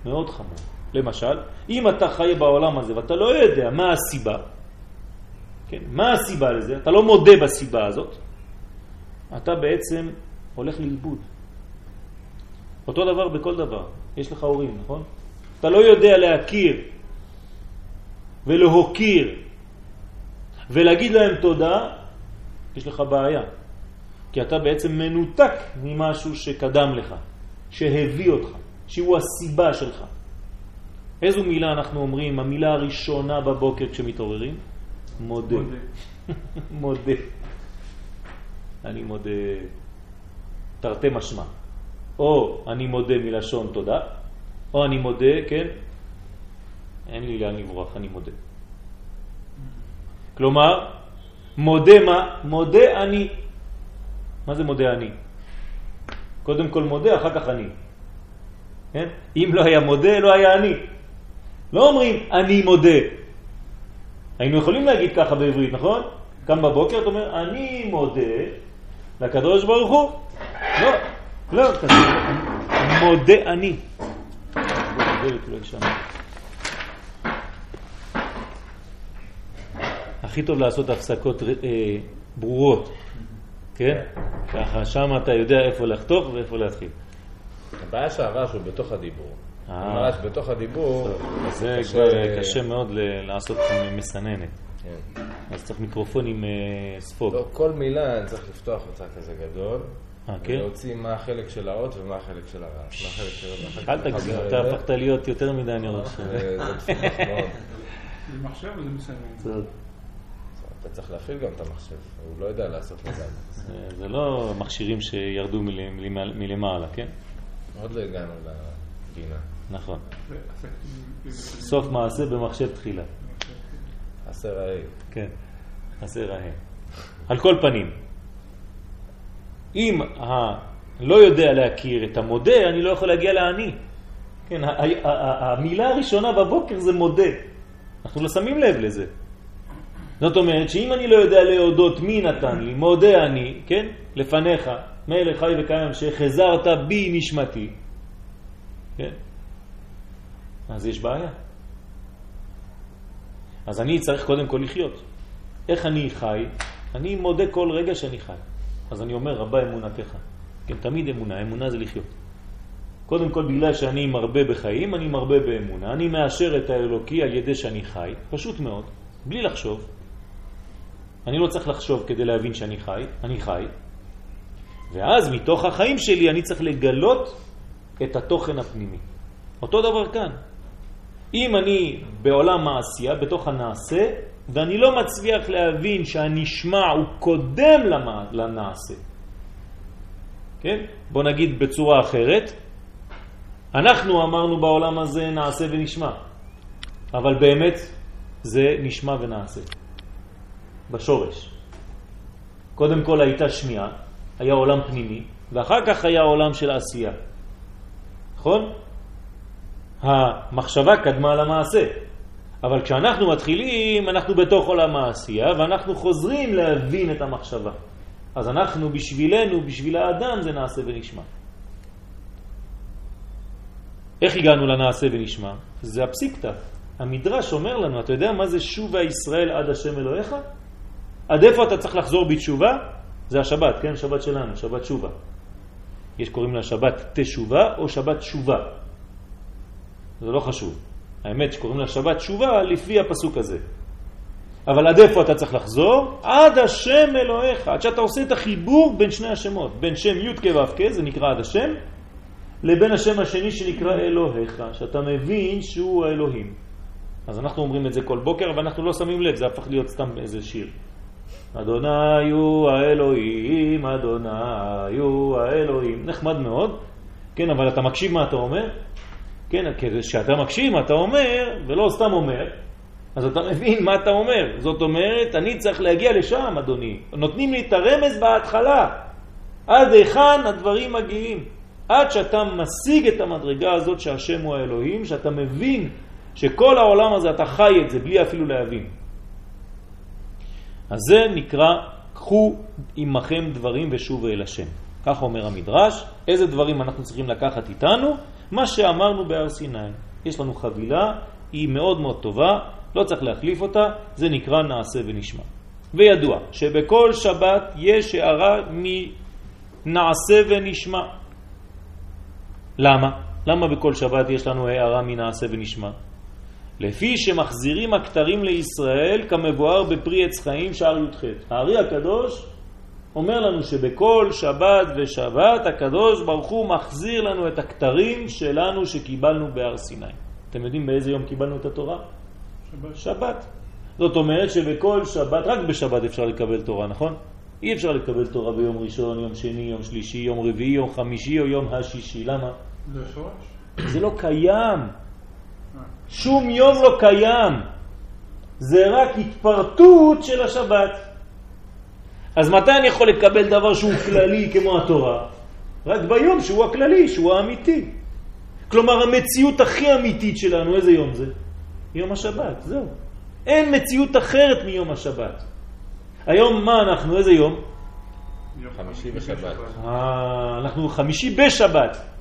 מאוד חמור. למשל, אם אתה חי בעולם הזה ואתה לא יודע מה הסיבה, כן, מה הסיבה לזה, אתה לא מודה בסיבה הזאת, אתה בעצם הולך לאיבוד. אותו דבר בכל דבר. יש לך הורים, נכון? אתה לא יודע להכיר ולהוקיר ולהגיד להם תודה, יש לך בעיה. כי אתה בעצם מנותק ממשהו שקדם לך, שהביא אותך. שהוא הסיבה שלך. איזו מילה אנחנו אומרים? המילה הראשונה בבוקר כשמתעוררים? מודה. (laughs) מודה. אני מודה תרתי משמע. או אני מודה מלשון תודה, או אני מודה, כן? אין לי לאן לברוח, אני מודה. כלומר, מודה מה? מודה אני. מה זה מודה אני? קודם כל מודה, אחר כך אני. כן? אם לא היה מודה, לא היה אני. לא אומרים אני מודה. היינו יכולים להגיד ככה בעברית, נכון? קם בבוקר, אתה אומר, אני מודה לקדוש ברוך הוא. לא, לא, כזה, מודה אני. הכי טוב לעשות הפסקות אה, ברורות, כן? ככה שם אתה יודע איפה לחתוך ואיפה להתחיל. הבעיה של הרעש הוא בתוך הדיבור. אה. הרעש בתוך הדיבור, זה כבר קשה מאוד לעשות מסננת. כן. אז צריך מיקרופון עם אה, ספוג. לא, כל מילה אני צריך לפתוח אותה כזה גדול, אה, כן? ולהוציא מה החלק של האות ומה החלק של הרעש. מה החלק של ואחר אל תגזים, אתה. הפכת להיות יותר מדי אני רואה. זה זה מסובך מאוד. זה מחשב וזה מסנן. אתה צריך להפעיל גם את המחשב, הוא לא יודע לעשות לבד. זה- זה לא מכשירים שירדו מל- מל- מלמעלה, כן? עוד לא הגענו לגינה. נכון. סוף מעשה במחשב תחילה. עשר ההיא. כן, עשה רעה. על כל פנים, אם ה... לא יודע להכיר את המודה, אני לא יכול להגיע לעני. כן, המילה הראשונה בבוקר זה מודה. אנחנו לא שמים לב לזה. זאת אומרת שאם אני לא יודע להודות מי נתן לי, מודה אני, כן, לפניך, מלך חי וקיים, שחזרת בי נשמתי, כן, אז יש בעיה. אז אני צריך קודם כל לחיות. איך אני חי? אני מודה כל רגע שאני חי. אז אני אומר, רבה אמונתך. כן, תמיד אמונה, אמונה זה לחיות. קודם כל בגלל שאני מרבה בחיים, אני מרבה באמונה. אני מאשר את האלוקי על ידי שאני חי, פשוט מאוד, בלי לחשוב. אני לא צריך לחשוב כדי להבין שאני חי, אני חי. ואז מתוך החיים שלי אני צריך לגלות את התוכן הפנימי. אותו דבר כאן. אם אני בעולם העשייה, בתוך הנעשה, ואני לא מצליח להבין שהנשמע הוא קודם לנעשה, כן? בוא נגיד בצורה אחרת, אנחנו אמרנו בעולם הזה נעשה ונשמע, אבל באמת זה נשמע ונעשה, בשורש. קודם כל הייתה שמיעה, היה עולם פנימי, ואחר כך היה עולם של עשייה. נכון? המחשבה קדמה למעשה. אבל כשאנחנו מתחילים, אנחנו בתוך עולם העשייה, ואנחנו חוזרים להבין את המחשבה. אז אנחנו, בשבילנו, בשביל האדם, זה נעשה ונשמע. איך הגענו לנעשה ונשמע? זה הפסיקתא. המדרש אומר לנו, אתה יודע מה זה שובה ישראל עד השם אלוהיך? עד איפה אתה צריך לחזור בתשובה? זה השבת, כן? שבת שלנו, שבת שובה. יש קוראים לה שבת תשובה או שבת שובה. זה לא חשוב. האמת שקוראים לה שבת תשובה לפי הפסוק הזה. אבל עד איפה אתה צריך לחזור? עד השם אלוהיך, עד שאתה עושה את החיבור בין שני השמות, בין שם י' כ' ו' כ', זה נקרא עד השם, לבין השם השני שנקרא אלוהיך, שאתה מבין שהוא האלוהים. אז אנחנו אומרים את זה כל בוקר, אבל אנחנו לא שמים לב, זה הפך להיות סתם איזה שיר. אדוני הוא האלוהים, אדוני הוא האלוהים. נחמד מאוד, כן, אבל אתה מקשיב מה אתה אומר? כן, כשאתה מקשיב מה אתה אומר, ולא סתם אומר, אז אתה מבין מה אתה אומר. זאת אומרת, אני צריך להגיע לשם, אדוני. נותנים לי את הרמז בהתחלה. עד היכן הדברים מגיעים. עד שאתה משיג את המדרגה הזאת שהשם הוא האלוהים, שאתה מבין שכל העולם הזה, אתה חי את זה בלי אפילו להבין. אז זה נקרא, קחו עמכם דברים ושובו אל השם. כך אומר המדרש. איזה דברים אנחנו צריכים לקחת איתנו? מה שאמרנו בהר סיני. יש לנו חבילה, היא מאוד מאוד טובה, לא צריך להחליף אותה, זה נקרא נעשה ונשמע. וידוע שבכל שבת יש הערה מנעשה ונשמע. למה? למה בכל שבת יש לנו הערה מנעשה ונשמע? לפי שמחזירים הכתרים לישראל כמבואר בפרי עץ חיים שער י"ח. הארי הקדוש אומר לנו שבכל שבת ושבת הקדוש ברוך הוא מחזיר לנו את הכתרים שלנו שקיבלנו בהר סיני. אתם יודעים באיזה יום קיבלנו את התורה? שבת. שבת. זאת אומרת שבכל שבת, רק בשבת אפשר לקבל תורה, נכון? אי אפשר לקבל תורה ביום ראשון, יום שני, יום שלישי, יום רביעי, יום חמישי או יום השישי. למה? זה השורש? זה לא קיים. שום יום לא קיים. זה רק התפרטות של השבת. אז מתי אני יכול לקבל דבר שהוא כללי כמו התורה? רק ביום שהוא הכללי, שהוא האמיתי. כלומר, המציאות הכי אמיתית שלנו, איזה יום זה? יום השבת, זהו. אין מציאות אחרת מיום השבת. היום מה אנחנו? איזה יום? יום חמישי ושבת. אה, אנחנו חמישי בשבת.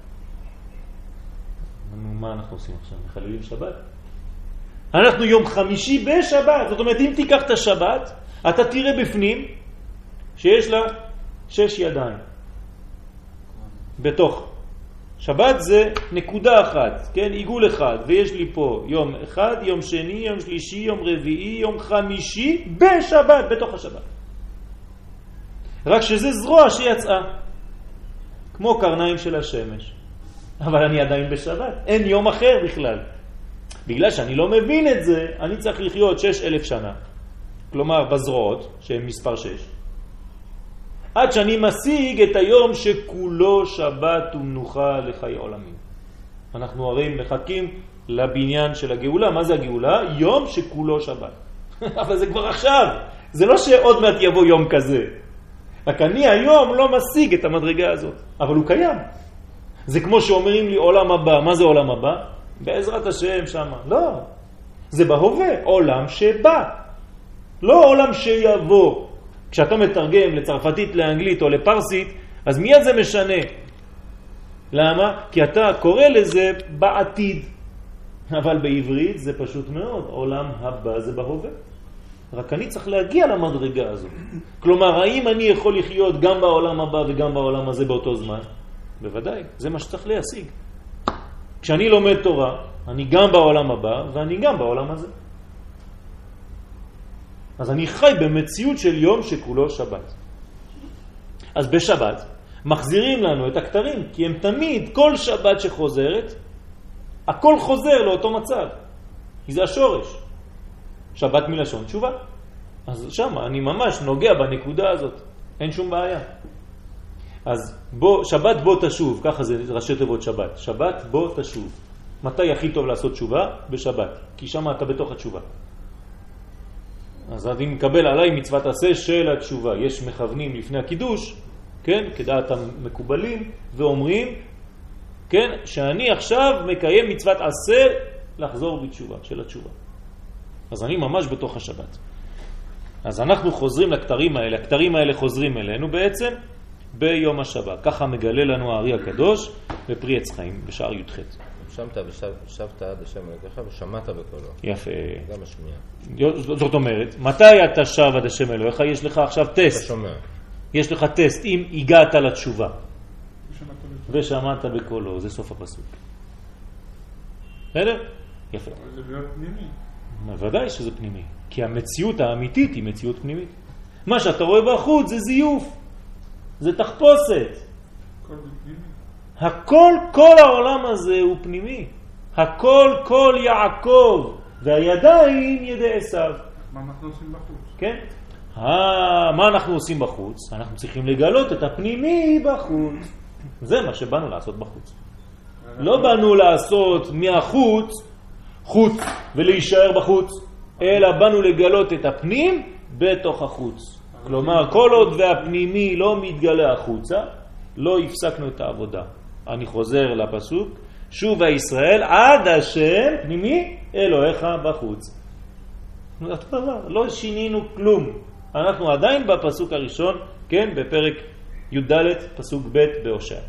נו, מה אנחנו עושים עכשיו? מחללים שבת? אנחנו יום חמישי בשבת. זאת אומרת, אם תיקח את השבת, אתה תראה בפנים שיש לה שש ידיים. בתוך. שבת זה נקודה אחת, כן? עיגול אחד, ויש לי פה יום אחד, יום שני, יום שלישי, יום רביעי, יום חמישי, בשבת, בתוך השבת. רק שזה זרוע שיצאה, כמו קרניים של השמש. אבל אני עדיין בשבת, אין יום אחר בכלל. בגלל שאני לא מבין את זה, אני צריך לחיות שש אלף שנה. כלומר, בזרועות, שהן מספר שש. עד שאני משיג את היום שכולו שבת ומנוחה לחיי עולמים. אנחנו הרי מחכים לבניין של הגאולה. מה זה הגאולה? יום שכולו שבת. (laughs) אבל זה כבר עכשיו. זה לא שעוד מעט יבוא יום כזה. רק אני היום לא משיג את המדרגה הזאת, אבל הוא קיים. זה כמו שאומרים לי עולם הבא. מה זה עולם הבא? בעזרת השם שמה. לא. זה בהווה, עולם שבא. לא עולם שיבוא. כשאתה מתרגם לצרפתית, לאנגלית או לפרסית, אז מיד זה משנה. למה? כי אתה קורא לזה בעתיד. אבל בעברית זה פשוט מאוד, עולם הבא זה בהווה. רק אני צריך להגיע למדרגה הזו. כלומר, האם אני יכול לחיות גם בעולם הבא וגם בעולם הזה באותו זמן? בוודאי, זה מה שצריך להשיג. כשאני לומד תורה, אני גם בעולם הבא ואני גם בעולם הזה. אז אני חי במציאות של יום שכולו שבת. אז בשבת מחזירים לנו את הכתרים, כי הם תמיד, כל שבת שחוזרת, הכל חוזר לאותו מצב, כי זה השורש. שבת מלשון תשובה. אז שם אני ממש נוגע בנקודה הזאת, אין שום בעיה. אז בוא, שבת בוא תשוב, ככה זה ראשי תיבות שבת. שבת בוא תשוב. מתי הכי טוב לעשות תשובה? בשבת, כי שם אתה בתוך התשובה. אז אני מקבל עליי מצוות עשה של התשובה. יש מכוונים לפני הקידוש, כן, כדעת המקובלים, ואומרים, כן, שאני עכשיו מקיים מצוות עשה לחזור בתשובה, של התשובה. אז אני ממש בתוך השבת. אז אנחנו חוזרים לכתרים האלה, הכתרים האלה חוזרים אלינו בעצם ביום השבת. ככה מגלה לנו הארי הקדוש בפרי עץ חיים בשער י"ח. שמת ושבת עד השם אלוקיך ושמעת בקולו. יפה. גם השמיעה. זאת אומרת, מתי אתה שב עד השם אלוהיך? יש לך עכשיו אתה טסט. שומע. יש לך טסט, אם הגעת לתשובה ושמעת בקולו, זה סוף הפסוק. בסדר? יפה. אבל זה להיות פנימי. בוודאי שזה פנימי, כי המציאות האמיתית היא מציאות פנימית. מה שאתה רואה בחוץ זה זיוף, זה תחפושת. הכל כל העולם הזה הוא פנימי. הכל, כל יעקב, והידיים ידי עשיו. מה אנחנו עושים בחוץ? כן? אה, מה אנחנו עושים בחוץ? אנחנו צריכים לגלות את הפנימי בחוץ. זה מה שבאנו לעשות בחוץ. לא באנו לעשות מהחוץ חוץ ולהישאר בחוץ, אלא באנו לגלות את הפנים בתוך החוץ. כלומר, כל עוד והפנימי לא מתגלה החוצה, לא הפסקנו את העבודה. אני חוזר לפסוק, שוב הישראל עד השם פנימי אלוהיך בחוץ. אותו דבר, לא שינינו כלום. אנחנו עדיין בפסוק הראשון, כן, בפרק י"ד, פסוק ב' בהושע.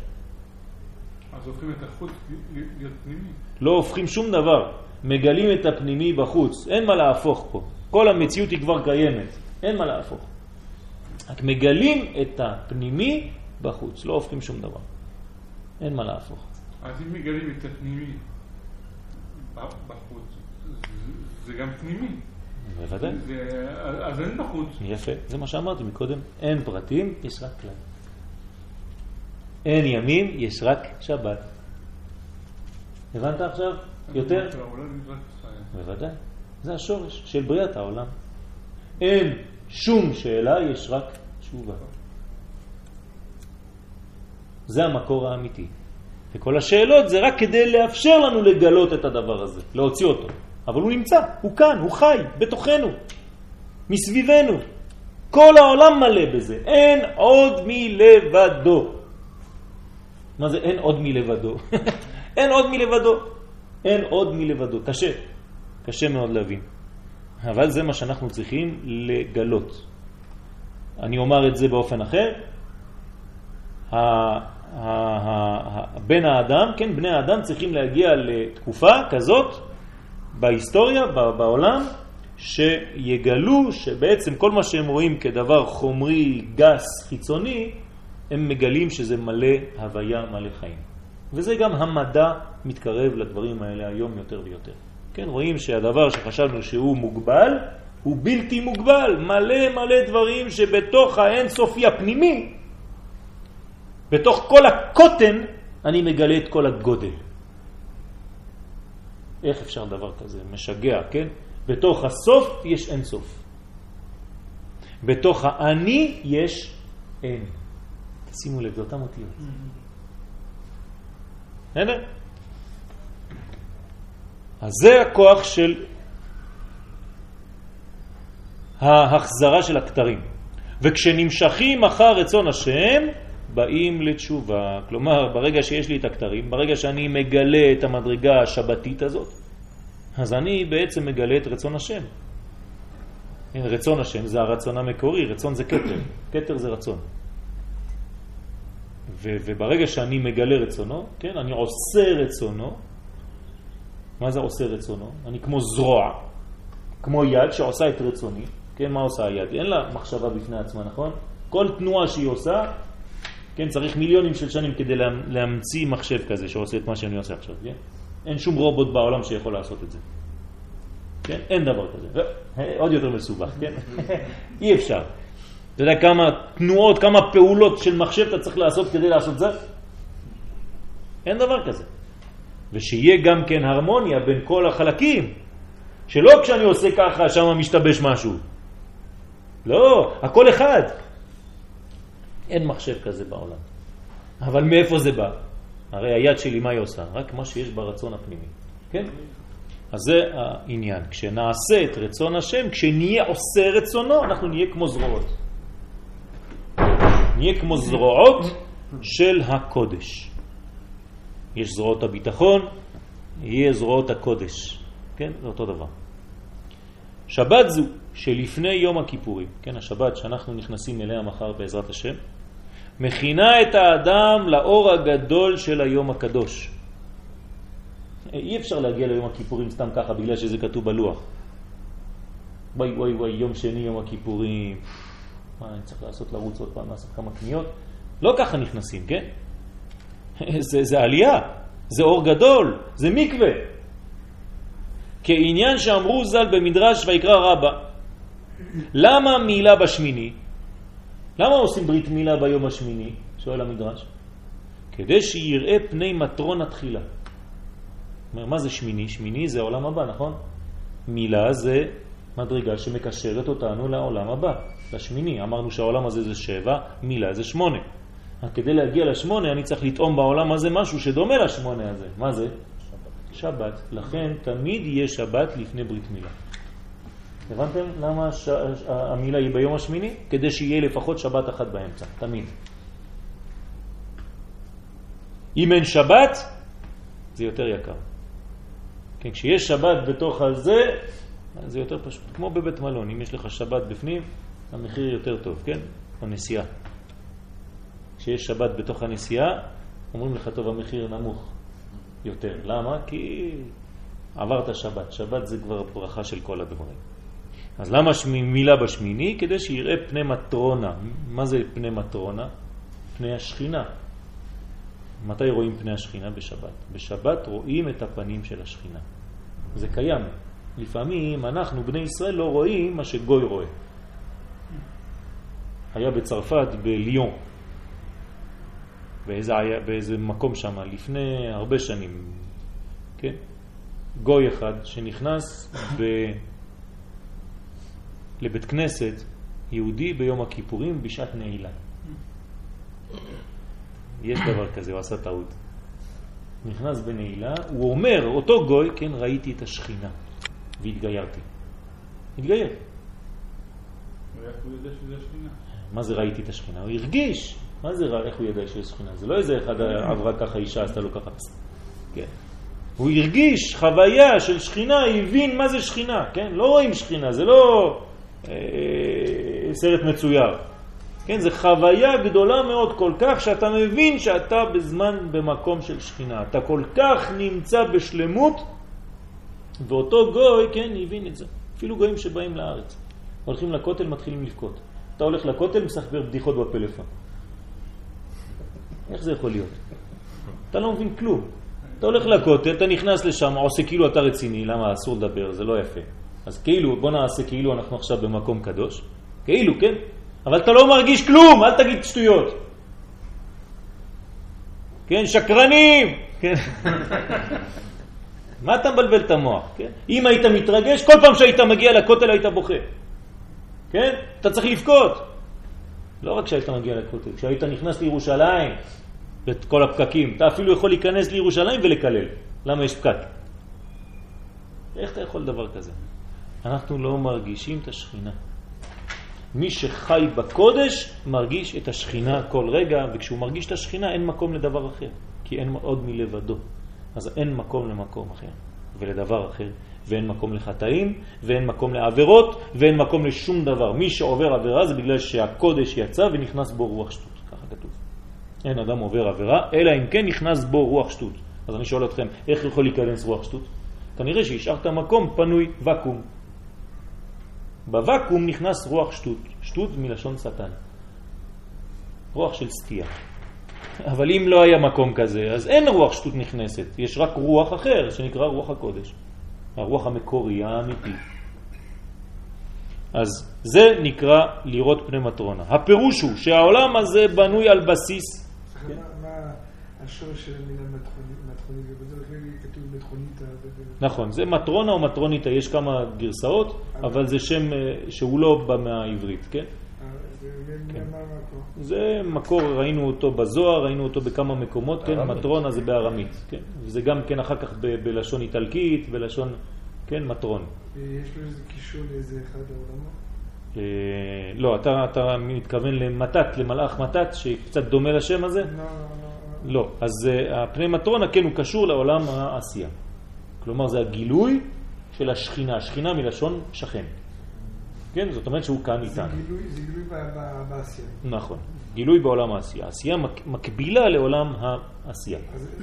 אז הופכים את החוץ להיות פנימי. לא הופכים שום דבר, מגלים את הפנימי בחוץ, אין מה להפוך פה. כל המציאות היא כבר קיימת, אין מה להפוך. רק מגלים את הפנימי בחוץ, לא הופכים שום דבר. אין מה להפוך. אז אם מגלים את הפנימי בחוץ, זה- גם פנימי. בוודאי. אז אין בחוץ. יפה, זה מה שאמרתי מקודם. אין פרטים, יש רק כלל. אין ימים, יש רק שבת. הבנת עכשיו? יותר? בוודאי. זה השורש של בריאת העולם. אין שום שאלה, יש רק תשובה. זה המקור האמיתי. וכל השאלות זה רק כדי לאפשר לנו לגלות את הדבר הזה, להוציא אותו. אבל הוא נמצא, הוא כאן, הוא חי, בתוכנו, מסביבנו. כל העולם מלא בזה, אין עוד מלבדו. מה זה אין עוד מלבדו? (laughs) אין עוד מלבדו. אין עוד מלבדו. קשה, קשה מאוד להבין. אבל זה מה שאנחנו צריכים לגלות. אני אומר את זה באופן אחר. בן האדם, כן, בני האדם צריכים להגיע לתקופה כזאת בהיסטוריה, בעולם, שיגלו שבעצם כל מה שהם רואים כדבר חומרי, גס, חיצוני, הם מגלים שזה מלא הוויה, מלא חיים. וזה גם המדע מתקרב לדברים האלה היום יותר ויותר. כן, רואים שהדבר שחשבנו שהוא מוגבל, הוא בלתי מוגבל, מלא מלא דברים שבתוך האינסופי הפנימי, בתוך כל הקוטן, אני מגלה את כל הגודל. איך אפשר דבר כזה? משגע, כן? בתוך הסוף יש אינסוף. בתוך האני יש אין. שימו לב, זה אותם אותיות. בסדר? אז זה הכוח של ההחזרה של הכתרים. וכשנמשכים אחר רצון השם, באים לתשובה. כלומר, ברגע שיש לי את הכתרים, ברגע שאני מגלה את המדרגה השבתית הזאת, אז אני בעצם מגלה את רצון השם. רצון השם זה הרצון המקורי, רצון זה כתר, כתר זה רצון. וברגע שאני מגלה רצונו, כן, אני עושה רצונו, מה זה עושה רצונו? אני כמו זרוע, כמו יד שעושה את רצוני, כן, מה עושה היד? אין לה מחשבה בפני עצמה, נכון? כל תנועה שהיא עושה, כן, צריך מיליונים של שנים כדי לה, להמציא מחשב כזה שעושה את מה שאני עושה עכשיו, כן? אין שום רובוט בעולם שיכול לעשות את זה. כן? אין דבר כזה. עוד יותר מסובך, כן? (laughs) אי אפשר. אתה יודע כמה תנועות, כמה פעולות של מחשב אתה צריך לעשות כדי לעשות זה? אין דבר כזה. ושיהיה גם כן הרמוניה בין כל החלקים. שלא כשאני עושה ככה, שם משתבש משהו. לא, הכל אחד. אין מחשב כזה בעולם. אבל מאיפה זה בא? הרי היד שלי מה היא עושה? רק מה שיש ברצון הפנימי. כן? אז זה העניין. כשנעשה את רצון השם, כשנהיה עושה רצונו, אנחנו נהיה כמו זרועות. נהיה כמו זרועות של הקודש. יש זרועות הביטחון, יהיה זרועות הקודש. כן? זה אותו דבר. שבת זו שלפני יום הכיפורים, כן, השבת שאנחנו נכנסים אליה מחר בעזרת השם, מכינה את האדם לאור הגדול של היום הקדוש. אי אפשר להגיע ליום הכיפורים סתם ככה בגלל שזה כתוב בלוח. וואי וואי וואי, יום שני יום הכיפורים, מה אני צריך לעשות לרוץ עוד פעם, לעשות כמה קניות? לא ככה נכנסים, כן? (laughs) זה, זה עלייה, זה אור גדול, זה מקווה. כעניין שאמרו ז"ל במדרש ויקרא רבה. למה מילה בשמיני? למה עושים ברית מילה ביום השמיני? שואל המדרש. כדי שיראה פני מטרון התחילה. אומר, מה זה שמיני? שמיני זה העולם הבא, נכון? מילה זה מדרגה שמקשרת אותנו לעולם הבא, לשמיני. אמרנו שהעולם הזה זה שבע, מילה זה שמונה. כדי להגיע לשמונה אני צריך לטעום בעולם הזה משהו שדומה לשמונה הזה. מה זה? שבת. שבת. לכן תמיד יהיה שבת לפני ברית מילה. הבנתם למה ש... המילה היא ביום השמיני? כדי שיהיה לפחות שבת אחת באמצע, תמיד. אם אין שבת, זה יותר יקר. כן, כשיש שבת בתוך הזה, זה יותר פשוט. כמו בבית מלון, אם יש לך שבת בפנים, המחיר יותר טוב, כן? הנסיעה. כשיש שבת בתוך הנסיעה, אומרים לך, טוב, המחיר נמוך יותר. למה? כי עברת שבת. שבת זה כבר ברכה של כל הדברים. אז למה מילה בשמיני? כדי שיראה פני מטרונה. מה זה פני מטרונה? פני השכינה. מתי רואים פני השכינה? בשבת. בשבת רואים את הפנים של השכינה. זה קיים. לפעמים אנחנו, בני ישראל, לא רואים מה שגוי רואה. היה בצרפת, בליון, באיזה, באיזה מקום שם, לפני הרבה שנים, כן? גוי אחד שנכנס ב... לבית כנסת יהודי ביום הכיפורים בשעת נעילה. יש דבר כזה, הוא עשה טעות. נכנס בנעילה, הוא אומר, אותו גוי, כן, ראיתי את השכינה והתגיירתי. התגייר. מה זה ראיתי את השכינה? הוא הרגיש. מה זה רע, איך הוא ידע שיש שכינה? זה לא איזה אחד עברה ככה אישה, עשתה לו ככה. כן. הוא הרגיש חוויה של שכינה, הבין מה זה שכינה, כן? לא רואים שכינה, זה לא אה, סרט מצויר. כן, זה חוויה גדולה מאוד כל כך שאתה מבין שאתה בזמן במקום של שכינה. אתה כל כך נמצא בשלמות, ואותו גוי, כן, הבין את זה. אפילו גויים שבאים לארץ. הולכים לכותל, מתחילים לבכות. אתה הולך לכותל, מסחבר בדיחות בפלאפון. איך זה יכול להיות? אתה לא מבין כלום. אתה הולך לכותל, אתה נכנס לשם, עושה כאילו אתה רציני, למה אסור לדבר, זה לא יפה. אז כאילו, בוא נעשה כאילו אנחנו עכשיו במקום קדוש. כאילו, כן? אבל אתה לא מרגיש כלום, אל תגיד שטויות. כן, שקרנים! כן. מה אתה מבלבל את המוח? כן? אם היית מתרגש, כל פעם שהיית מגיע לכותל היית בוכה. כן? אתה צריך לבכות. לא רק כשהיית מגיע לכותל, כשהיית נכנס לירושלים, את כל הפקקים, אתה אפילו יכול להיכנס לירושלים ולקלל. למה יש פקק? איך אתה יכול דבר כזה? אנחנו לא מרגישים את השכינה. מי שחי בקודש מרגיש את השכינה כל רגע, וכשהוא מרגיש את השכינה אין מקום לדבר אחר, כי אין עוד מלבדו. אז אין מקום למקום אחר ולדבר אחר, ואין מקום לחטאים, ואין מקום לעבירות, ואין מקום לשום דבר. מי שעובר עבירה זה בגלל שהקודש יצא ונכנס בו רוח שטות, ככה כתוב. אין אדם עובר עבירה, אלא אם כן נכנס בו רוח שטות. אז אני שואל אתכם, איך יכול להיכנס רוח שטות? כנראה שהשארת מקום פנוי, וקום. בוואקום נכנס רוח שטות, שטות מלשון שטן. רוח של סטייה. אבל אם לא היה מקום כזה, אז אין רוח שטות נכנסת, יש רק רוח אחר שנקרא רוח הקודש. הרוח המקורי, האמיתי. אז זה נקרא לראות פני מטרונה. הפירוש הוא שהעולם הזה בנוי על בסיס... מה השורש של המילה מטרונית? כתוב. נכון, זה מטרונה או מטרוניתא, יש כמה גרסאות, אבל זה שם אה, שהוא לא בא מהעברית, כן? כן. זה מקור, ראינו אותו בזוהר, ראינו אותו בכמה מקומות, כן, מטרונה זה בארמית, כן, וזה גם כן אחר כך בלשון איטלקית, בלשון, כן, מטרון. יש לו איזה קישור לאיזה אחד העולמות? אה, לא, אתה, אתה מתכוון למתת, למלאך מתת, שקצת דומה לשם הזה? לא, לא, לא. לא, אז אה, הפני מטרונה, כן, הוא קשור לעולם העשייה. כלומר, זה הגילוי של השכינה, שכינה מלשון שכן. כן? זאת אומרת שהוא כאן איתנו. זה גילוי, בעשייה. נכון, גילוי בעולם העשייה. עשייה מק, מקבילה לעולם העשייה. אז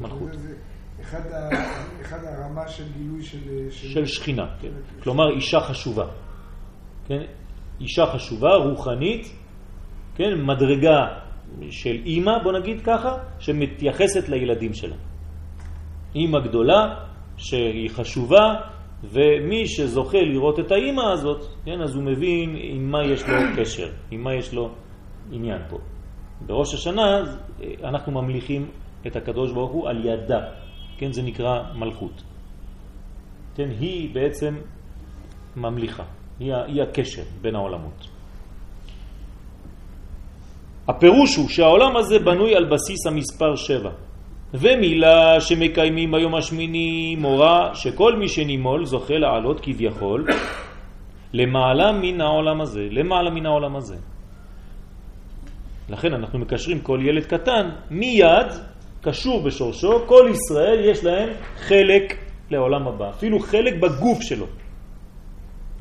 מלכות זה אחד, הרמה של גילוי של... של, של שכינה, כן. כלומר אישה חשובה. כן? אישה חשובה, רוחנית, כן? מדרגה של אימא, בוא נגיד ככה, שמתייחסת לילדים שלה. אימא גדולה שהיא חשובה, ומי שזוכה לראות את האימא הזאת, כן, אז הוא מבין עם מה יש לו קשר, עם מה יש לו עניין פה. בראש השנה אנחנו ממליכים את הקדוש ברוך הוא על ידה, כן, זה נקרא מלכות. כן, היא בעצם ממליכה, היא, היא הקשר בין העולמות. הפירוש הוא שהעולם הזה בנוי על בסיס המספר שבע. ומילה שמקיימים ביום השמיני מורה שכל מי שנימול זוכה לעלות כביכול למעלה מן העולם הזה, למעלה מן העולם הזה. לכן אנחנו מקשרים כל ילד קטן מיד קשור בשורשו, כל ישראל יש להם חלק לעולם הבא, אפילו חלק בגוף שלו.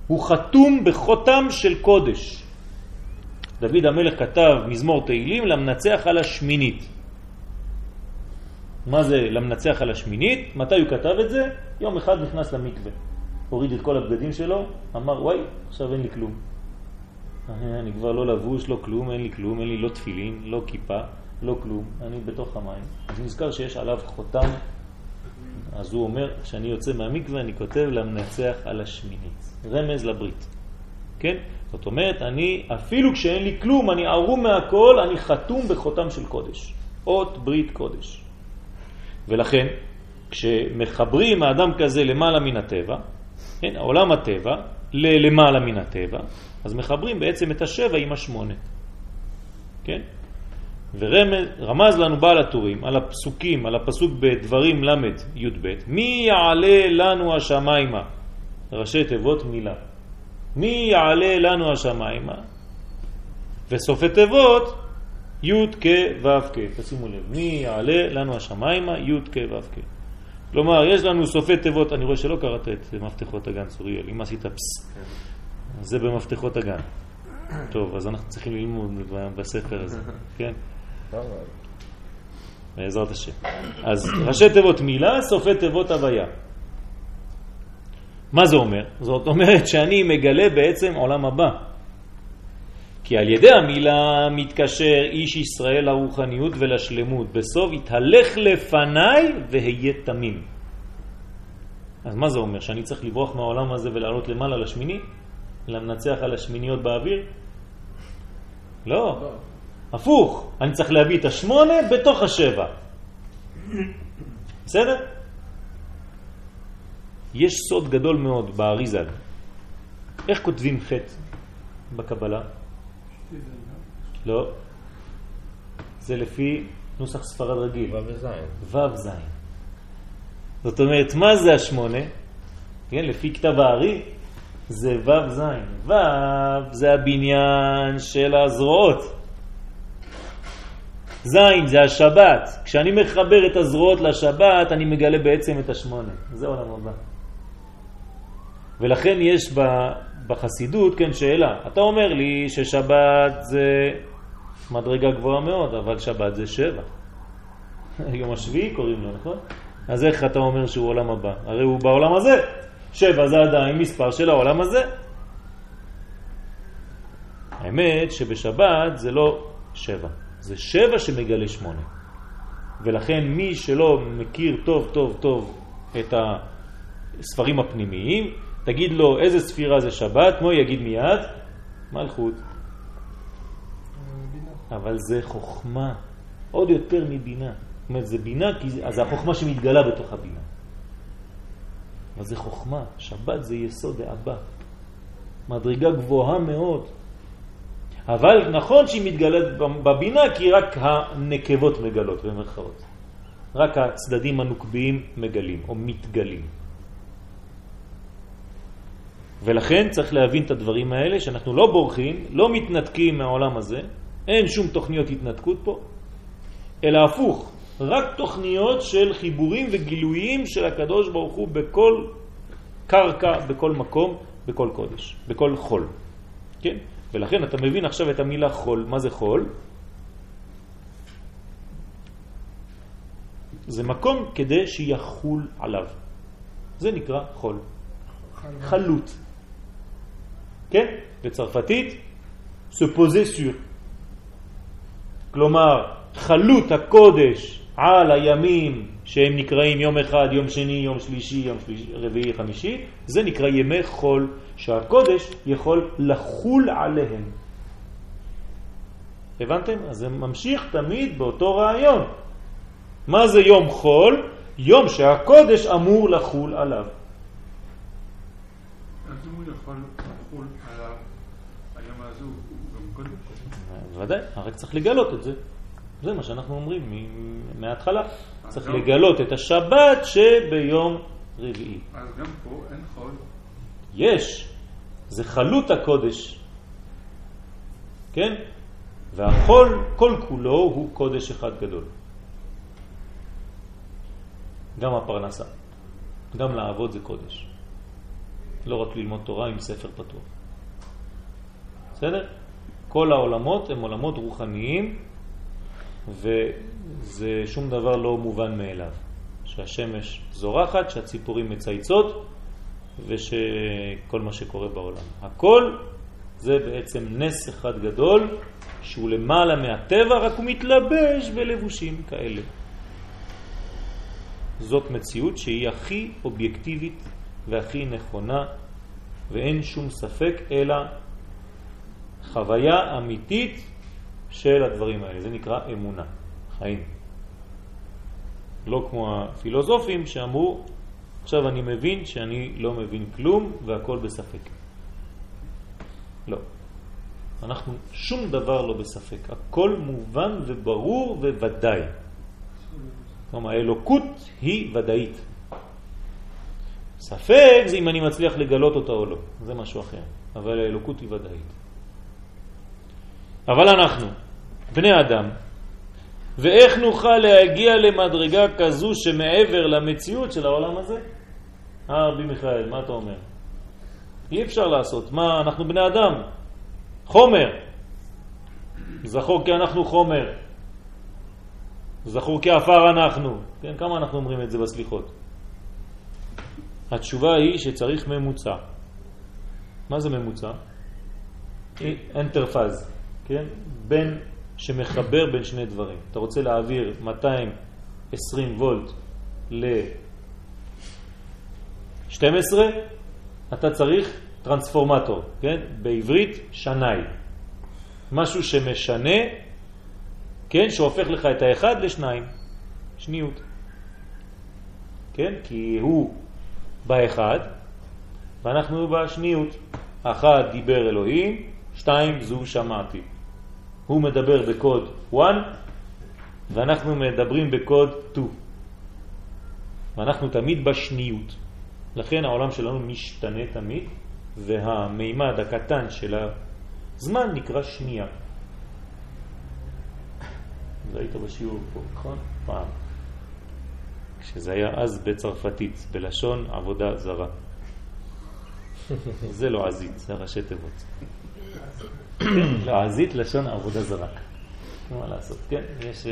הוא חתום בחותם של קודש. דוד המלך כתב מזמור תהילים למנצח על השמינית. מה זה למנצח על השמינית? מתי הוא כתב את זה? יום אחד נכנס למקווה. הוריד את כל הבגדים שלו, אמר וואי, עכשיו אין לי כלום. אה, אני כבר לא לבוש, לא כלום, אין לי כלום, אין לי לא תפילין, לא כיפה, לא כלום, אני בתוך המים. אז נזכר שיש עליו חותם, אז הוא אומר, כשאני יוצא מהמקווה אני כותב למנצח על השמינית. רמז לברית. כן? זאת אומרת, אני, אפילו כשאין לי כלום, אני ערום מהכל, אני חתום בחותם של קודש. אות ברית קודש. ולכן, כשמחברים האדם כזה למעלה מן הטבע, כן, עולם הטבע, למעלה מן הטבע, אז מחברים בעצם את השבע עם השמונה. כן? ורמז לנו בעל הטורים על הפסוקים, על הפסוק בדברים ל' י"ב, מי יעלה לנו השמיימה? ראשי תיבות מילה. מי יעלה לנו השמיימה? וסופי תיבות י' כ' ו' כ', תשימו לב, מי יעלה לנו השמיימה י' כ' ו' כ'. כלומר, יש לנו סופי תיבות, אני רואה שלא קראת את מפתחות הגן צוריאל, אם עשית פס, זה במפתחות הגן. טוב, אז אנחנו צריכים ללמוד בספר הזה, (laughs) כן? בעזרת השם. אז ראשי תיבות מילה, סופי תיבות הוויה. מה זה אומר? זאת אומרת שאני מגלה בעצם עולם הבא. כי על ידי המילה מתקשר איש ישראל לרוחניות ולשלמות. בסוף יתהלך לפניי והיה תמים. אז מה זה אומר? שאני צריך לברוח מהעולם הזה ולעלות למעלה לשמיני? למנצח על השמיניות באוויר? לא. הפוך, אני צריך להביא את השמונה בתוך השבע. בסדר? יש סוד גדול מאוד באריזל. איך כותבים חטא בקבלה? לא. זה לפי נוסח ספרד רגיל. ו' ז'. ו' ז'. זאת אומרת, מה זה השמונה? כן, לפי כתב הארי, זה ו' ז'. ו' זה הבניין של הזרועות. ז' זה השבת. כשאני מחבר את הזרועות לשבת, אני מגלה בעצם את השמונה. זה עולם הבא. ולכן יש בחסידות, כן, שאלה. אתה אומר לי ששבת זה מדרגה גבוהה מאוד, אבל שבת זה שבע. יום השביעי קוראים לו, נכון? אז איך אתה אומר שהוא עולם הבא? הרי הוא בעולם הזה. שבע זה עדיין מספר של העולם הזה. האמת שבשבת זה לא שבע, זה שבע שמגלה שמונה. ולכן מי שלא מכיר טוב טוב טוב את הספרים הפנימיים, תגיד לו איזה ספירה זה שבת, מו יגיד מיד? מלכות. אבל זה חוכמה, עוד יותר מבינה. זאת אומרת, זה בינה, כי אז זה החוכמה שמתגלה בתוך הבינה. אבל זה חוכמה, שבת זה יסוד האבא. מדרגה גבוהה מאוד. אבל נכון שהיא מתגלת בבינה כי רק הנקבות מגלות במרכאות. רק הצדדים הנוקביים מגלים או מתגלים. ולכן צריך להבין את הדברים האלה שאנחנו לא בורחים, לא מתנתקים מהעולם הזה, אין שום תוכניות התנתקות פה, אלא הפוך, רק תוכניות של חיבורים וגילויים של הקדוש ברוך הוא בכל קרקע, בכל מקום, בכל קודש, בכל חול. כן? ולכן אתה מבין עכשיו את המילה חול. מה זה חול? זה מקום כדי שיחול עליו. זה נקרא חול. חלות. כן? בצרפתית, se poser sur. כלומר, חלות הקודש על הימים שהם נקראים יום אחד, יום שני, יום שלישי, יום רביעי, חמישי, זה נקרא ימי חול, שהקודש יכול לחול עליהם. הבנתם? אז זה ממשיך תמיד באותו רעיון. מה זה יום חול? יום שהקודש אמור לחול עליו. אז אם הוא יכול לחול עליו, היום הזה הוא גם קודש? ודאי, רק צריך לגלות את זה. זה מה שאנחנו אומרים מההתחלה. צריך גם- לגלות את השבת שביום רביעי. אז גם פה אין חול. יש, זה חלות הקודש, כן? והחול, כל כולו הוא קודש אחד גדול. גם הפרנסה, גם לעבוד זה קודש. לא רק ללמוד תורה עם ספר פתוח. בסדר? כל העולמות הם עולמות רוחניים וזה שום דבר לא מובן מאליו. שהשמש זורחת, שהציפורים מצייצות ושכל מה שקורה בעולם. הכל זה בעצם נס אחד גדול שהוא למעלה מהטבע, רק הוא מתלבש בלבושים כאלה. זאת מציאות שהיא הכי אובייקטיבית והכי נכונה ואין שום ספק אלא חוויה אמיתית של הדברים האלה. זה נקרא אמונה, חיים. לא כמו הפילוסופים שאמרו, עכשיו אני מבין שאני לא מבין כלום והכל בספק. לא. אנחנו שום דבר לא בספק, הכל מובן וברור וודאי. כלומר, האלוקות היא ודאית. ספק זה אם אני מצליח לגלות אותה או לא, זה משהו אחר, אבל האלוקות היא ודאית. אבל אנחנו, בני אדם, ואיך נוכל להגיע למדרגה כזו שמעבר למציאות של העולם הזה? אה, רבי מיכאל, מה אתה אומר? אי אפשר לעשות. מה, אנחנו בני אדם, חומר. זכור כי אנחנו חומר. זכור כעפר אנחנו. כן, כמה אנחנו אומרים את זה בסליחות? התשובה היא שצריך ממוצע. מה זה ממוצע? אנטרפז, כן? בין שמחבר בין שני דברים. אתה רוצה להעביר 220 וולט ל-12, אתה צריך טרנספורמטור, כן? בעברית שנאי. משהו שמשנה, כן? שהופך לך את האחד לשניים. שניות. כן? כי הוא באחד ואנחנו בשניות. אחד דיבר אלוהים, שתיים זו שמעתי. הוא מדבר בקוד 1 ואנחנו מדברים בקוד 2. ואנחנו תמיד בשניות. לכן העולם שלנו משתנה תמיד, והמימד הקטן של הזמן נקרא שנייה. זה היית בשיעור פה, נכון? פעם. כשזה היה אז בצרפתית, בלשון עבודה זרה. (laughs) זה לא עזית, זה ראשי תיבות. (clears throat) לעזית לשון עבודה זרה. מה לעשות, כן, יש...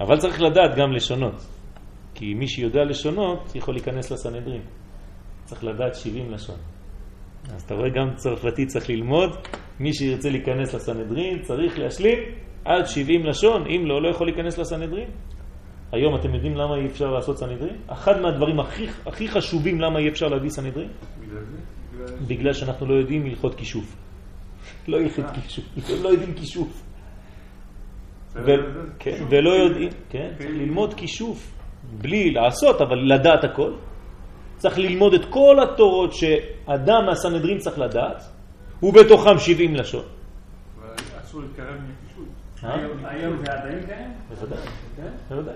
אבל צריך לדעת גם לשונות, כי מי שיודע לשונות יכול להיכנס לסנהדרין. צריך לדעת 70 לשון. אז אתה רואה גם צרפתי צריך ללמוד, מי שירצה להיכנס לסנהדרין צריך להשלים עד 70 לשון, אם לא, לא יכול להיכנס לסנהדרין. היום אתם יודעים למה אי אפשר לעשות סנהדרין? אחד מהדברים הכי, הכי חשובים למה אי אפשר להביא סנהדרין? בגלל זה? בגלל... בגלל שאנחנו לא יודעים הלכות כישוף. לא הלכות כישוף, לא יודעים כישוף. ו- זה- כן, שוב, ולא כן. יודעים, כן, כן. צריך ללמוד כישוף, בלי לעשות, אבל לדעת הכל. צריך ללמוד את כל התורות שאדם מהסנהדרין צריך לדעת, ובתוכם 70 לשון. אבל אסור להתקרב מנקישות. אה? היום זה עדיין קיים? בוודאי, כן? בוודאי.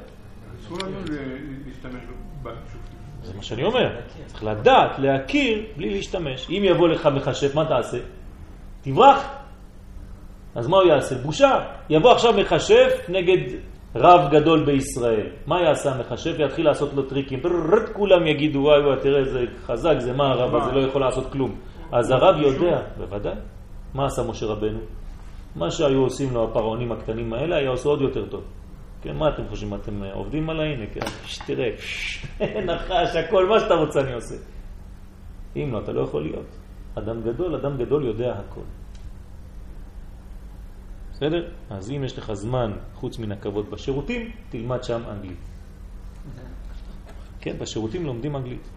אסור לנו ל- להשתמש בכישופים. זה מה שאני אומר. צריך לדעת, להכיר, בלי להשתמש. אם יבוא לך מכשף, מה תעשה? תברח. אז מה הוא יעשה? בושה. יבוא עכשיו מכשף נגד רב גדול בישראל. מה יעשה המכשף? יתחיל לעשות לו טריקים. טרררט, כולם יגידו, וואי וואי, תראה איזה חזק זה, מה הרב הזה לא יכול לעשות כלום. אז הרב יודע, בוודאי. מה עשה משה רבנו? מה שהיו עושים לו הפרעונים הקטנים האלה, היה עושה עוד יותר טוב. כן, מה אתם חושבים? אתם עובדים עליי? הנה, כן, תראה, נחש, הכל מה שאתה רוצה אני עושה. אם לא, אתה לא יכול להיות. אדם גדול, אדם גדול יודע הכל. בסדר? אז אם יש לך זמן, חוץ מן הכבוד בשירותים, תלמד שם אנגלית. כן, בשירותים לומדים אנגלית.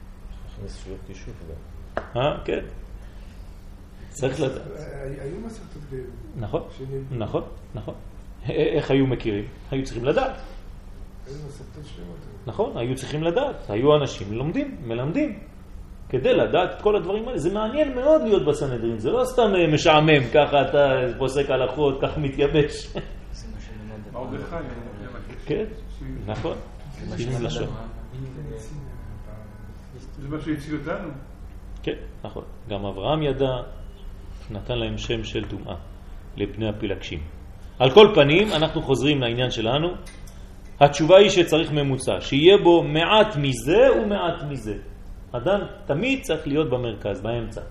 גם. אה, כן. צריך לדעת. אה, היו מסכתות כאלה. נכון, שנלמדו. נכון, נכון. א- איך היו מכירים? היו צריכים לדעת. היו מסכתות שלמות. נכון, היו צריכים לדעת. היו אנשים לומדים, מלמדים. כדי לדעת את כל הדברים האלה. זה מעניין מאוד להיות בסנהדרין, זה לא סתם אה, משעמם, ככה אתה פוסק הלכות, כך מתייבש. ש- כן, נכון. זה מה שהציל אותנו. כן, נכון. גם אברהם ידע, נתן להם שם של טומאה לבני הפילגשים. על כל פנים, אנחנו חוזרים לעניין שלנו. התשובה היא שצריך ממוצע, שיהיה בו מעט מזה ומעט מזה. אדם תמיד צריך להיות במרכז, באמצע.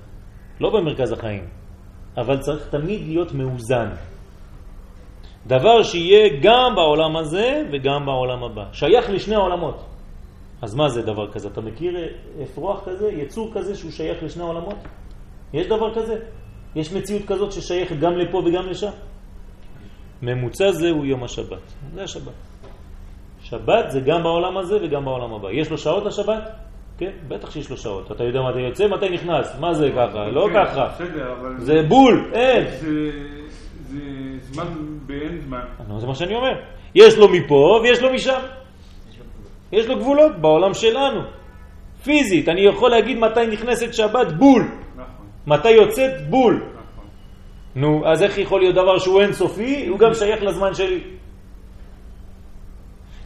לא במרכז החיים, אבל צריך תמיד להיות מאוזן. דבר שיהיה גם בעולם הזה וגם בעולם הבא. שייך לשני העולמות. אז מה זה דבר כזה? אתה מכיר אפרוח כזה, יצור כזה שהוא שייך לשני העולמות? יש דבר כזה? יש מציאות כזאת ששייכת גם לפה וגם לשם? ממוצע זה הוא יום השבת. זה השבת. שבת זה גם בעולם הזה וגם בעולם הבא. יש לו שעות לשבת? כן, בטח שיש לו שעות. אתה יודע מתי יוצא, מתי נכנס. מה זה ככה? לא כן, ככה. בסדר, אבל... זה בול, אין. זה- זמן באין זמן. זה מה שאני אומר. יש לו מפה ויש לו משם. יש לו גבולות בעולם שלנו. פיזית, אני יכול להגיד מתי נכנסת שבת בול, נכון, מתי יוצאת בול. נכון. נו, אז איך יכול להיות דבר שהוא אינסופי? הוא גם שייך לזמן שלי.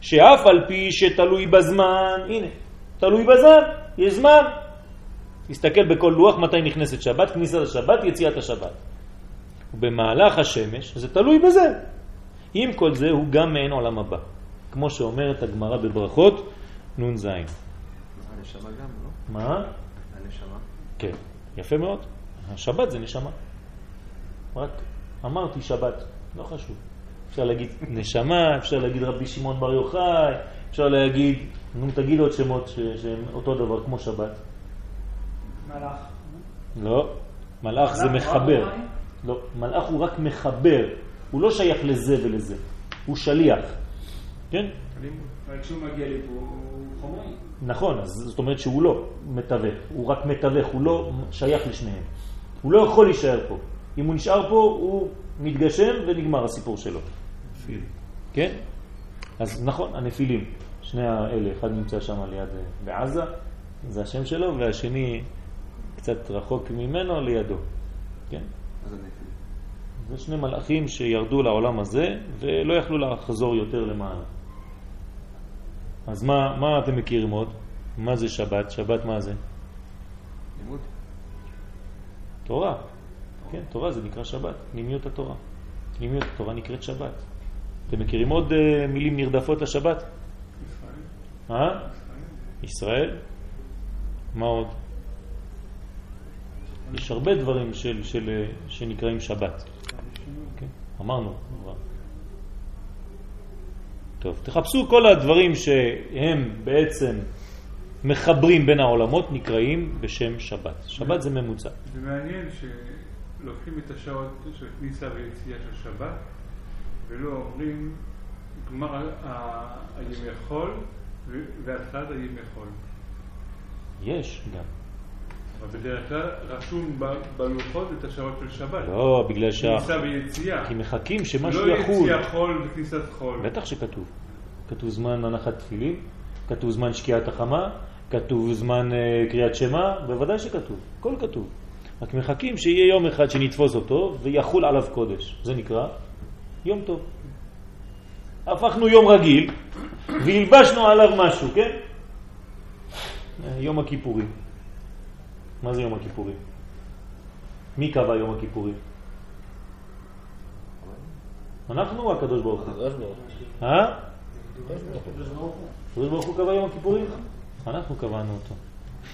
שאף על פי שתלוי בזמן, הנה, תלוי בזמן, יש זמן. תסתכל בכל לוח מתי נכנסת שבת, כניסת השבת, יציאת השבת. ובמהלך השמש, זה תלוי בזה. עם כל זה הוא גם מעין עולם הבא. כמו שאומרת הגמרא בברכות, נ"ז. הנשמה גם, לא? מה? הנשמה. כן, יפה מאוד. השבת זה נשמה. רק אמרתי שבת, לא חשוב. אפשר להגיד נשמה, אפשר להגיד רבי שמעון בר יוחאי, אפשר להגיד, נו תגיד עוד שמות ש- שהם אותו דבר כמו שבת. מלאך. לא, מלאך זה מחבר. לא, מלאך הוא רק מחבר, הוא לא שייך לזה ולזה, הוא שליח. כן? כשהוא מגיע לפה הוא חומרי. נכון, אז זאת אומרת שהוא לא מתווך, הוא רק מתווך, הוא לא שייך לשניהם. הוא לא יכול להישאר פה. אם הוא נשאר פה, הוא מתגשם ונגמר הסיפור שלו. כן? אז נכון, הנפילים, שני האלה, אחד נמצא שם ליד, אה, בעזה, זה השם שלו, והשני קצת רחוק ממנו, לידו. כן? זה שני מלאכים שירדו לעולם הזה ולא יכלו לחזור יותר למעלה. אז מה, מה אתם מכירים עוד? מה זה שבת? שבת מה זה? לימוד? תורה. כן, תורה זה נקרא שבת, פנימיות התורה. פנימיות התורה נקראת שבת. אתם מכירים עוד uh, מילים נרדפות לשבת? אה? ישראל? מה עוד? יש הרבה דברים של, של, אה, שנקראים שבת. כן, אמרנו. טוב, תחפשו כל הדברים שהם בעצם מחברים בין העולמות נקראים בשם שבת. שבת זה ממוצע. זה מעניין שלוקחים את השעות של כניסה ויציאה של שבת ולא אומרים גמר הימי חול ו- והתחלת הימי חול. יש גם. אבל בדרך כלל רשום בלוחות את השעות של שבת. לא, בגלל שה... כניסה ויציאה. כי מחכים שמשהו לא יחול. יציאה חול וכניסת חול. בטח שכתוב. כתוב זמן הנחת תפילין, כתוב זמן שקיעת החמה, כתוב זמן uh, קריאת שמע, בוודאי שכתוב, הכל כתוב. רק מחכים שיהיה יום אחד שנתפוס אותו ויחול עליו קודש. זה נקרא יום טוב. הפכנו יום רגיל והלבשנו עליו משהו, כן? יום הכיפורים. מה זה יום הכיפורים? מי קבע יום הכיפורים? אנחנו או הקדוש ברוך הוא? הקדוש ברוך הוא. אה? הקדוש ברוך הוא. הקדוש ברוך הוא קבע יום הכיפורים? אנחנו קבענו אותו.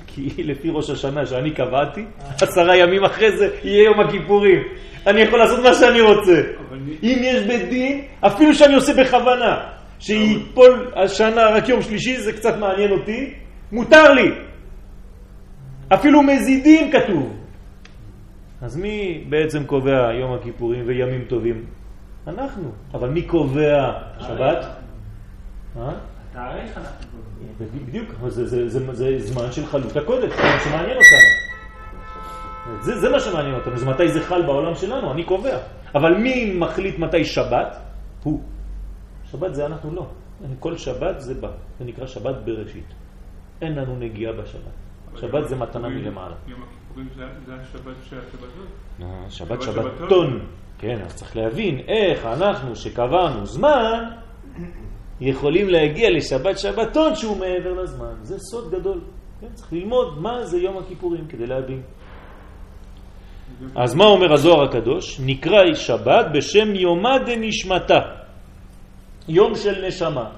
כי לפי ראש השנה שאני קבעתי, עשרה ימים אחרי זה יהיה יום הכיפורים. אני יכול לעשות מה שאני רוצה. אם יש בית דין, אפילו שאני עושה בכוונה, שיפול השנה רק יום שלישי, זה קצת מעניין אותי, מותר לי. אפילו מזידים כתוב. אז מי בעצם קובע יום הכיפורים וימים טובים? אנחנו. אבל מי קובע שבת? אה? אתה תאריך אנחנו קובעים. בדיוק, אבל זה, זה, זה, זה זמן של חלות הקודש, זה מה שמעניין אותנו. זה, זה מה שמעניין אותנו, זה מתי זה חל בעולם שלנו, אני קובע. אבל מי מחליט מתי שבת? הוא. שבת זה אנחנו לא. כל שבת זה בא, זה נקרא שבת בראשית. אין לנו נגיעה בשבת. שבת זה מתנה מלמעלה. יום הכיפורים זה השבת של השבתות? אה, שבת שבת שבתון. שבתון. כן, אז צריך להבין איך אנחנו שקבענו זמן יכולים להגיע לשבת שבתון שהוא מעבר לזמן. זה סוד גדול. כן, צריך ללמוד מה זה יום הכיפורים כדי להבין. אז מה אומר הזוהר הקדוש? נקרא שבת בשם יומא דנשמתה, יום של נשמה.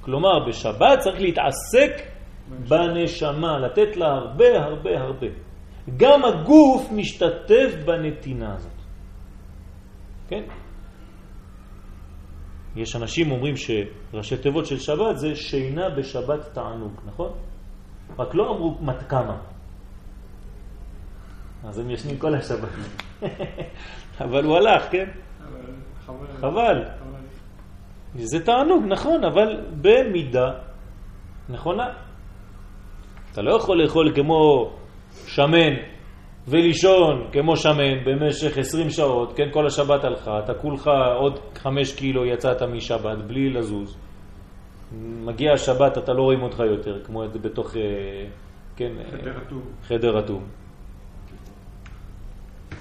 כלומר, בשבת צריך להתעסק בנשמה, לתת לה הרבה הרבה הרבה. גם הגוף משתתף בנתינה הזאת. כן? יש אנשים אומרים שראשי תיבות של שבת זה שינה בשבת תענוג, נכון? רק לא אמרו מת כמה. אז הם ישנים כל השבת. (laughs) אבל הוא הלך, כן? חבל. חבל. זה תענוג, נכון, אבל במידה נכונה. אתה לא יכול לאכול כמו שמן ולישון כמו שמן במשך 20 שעות, כן, כל השבת הלכה, אתה כולך עוד 5 קילו יצאת משבת בלי לזוז. מגיע השבת, אתה לא רואים אותך יותר, כמו את בתוך, אה, כן, אה, חדר אטום. חדר אטום.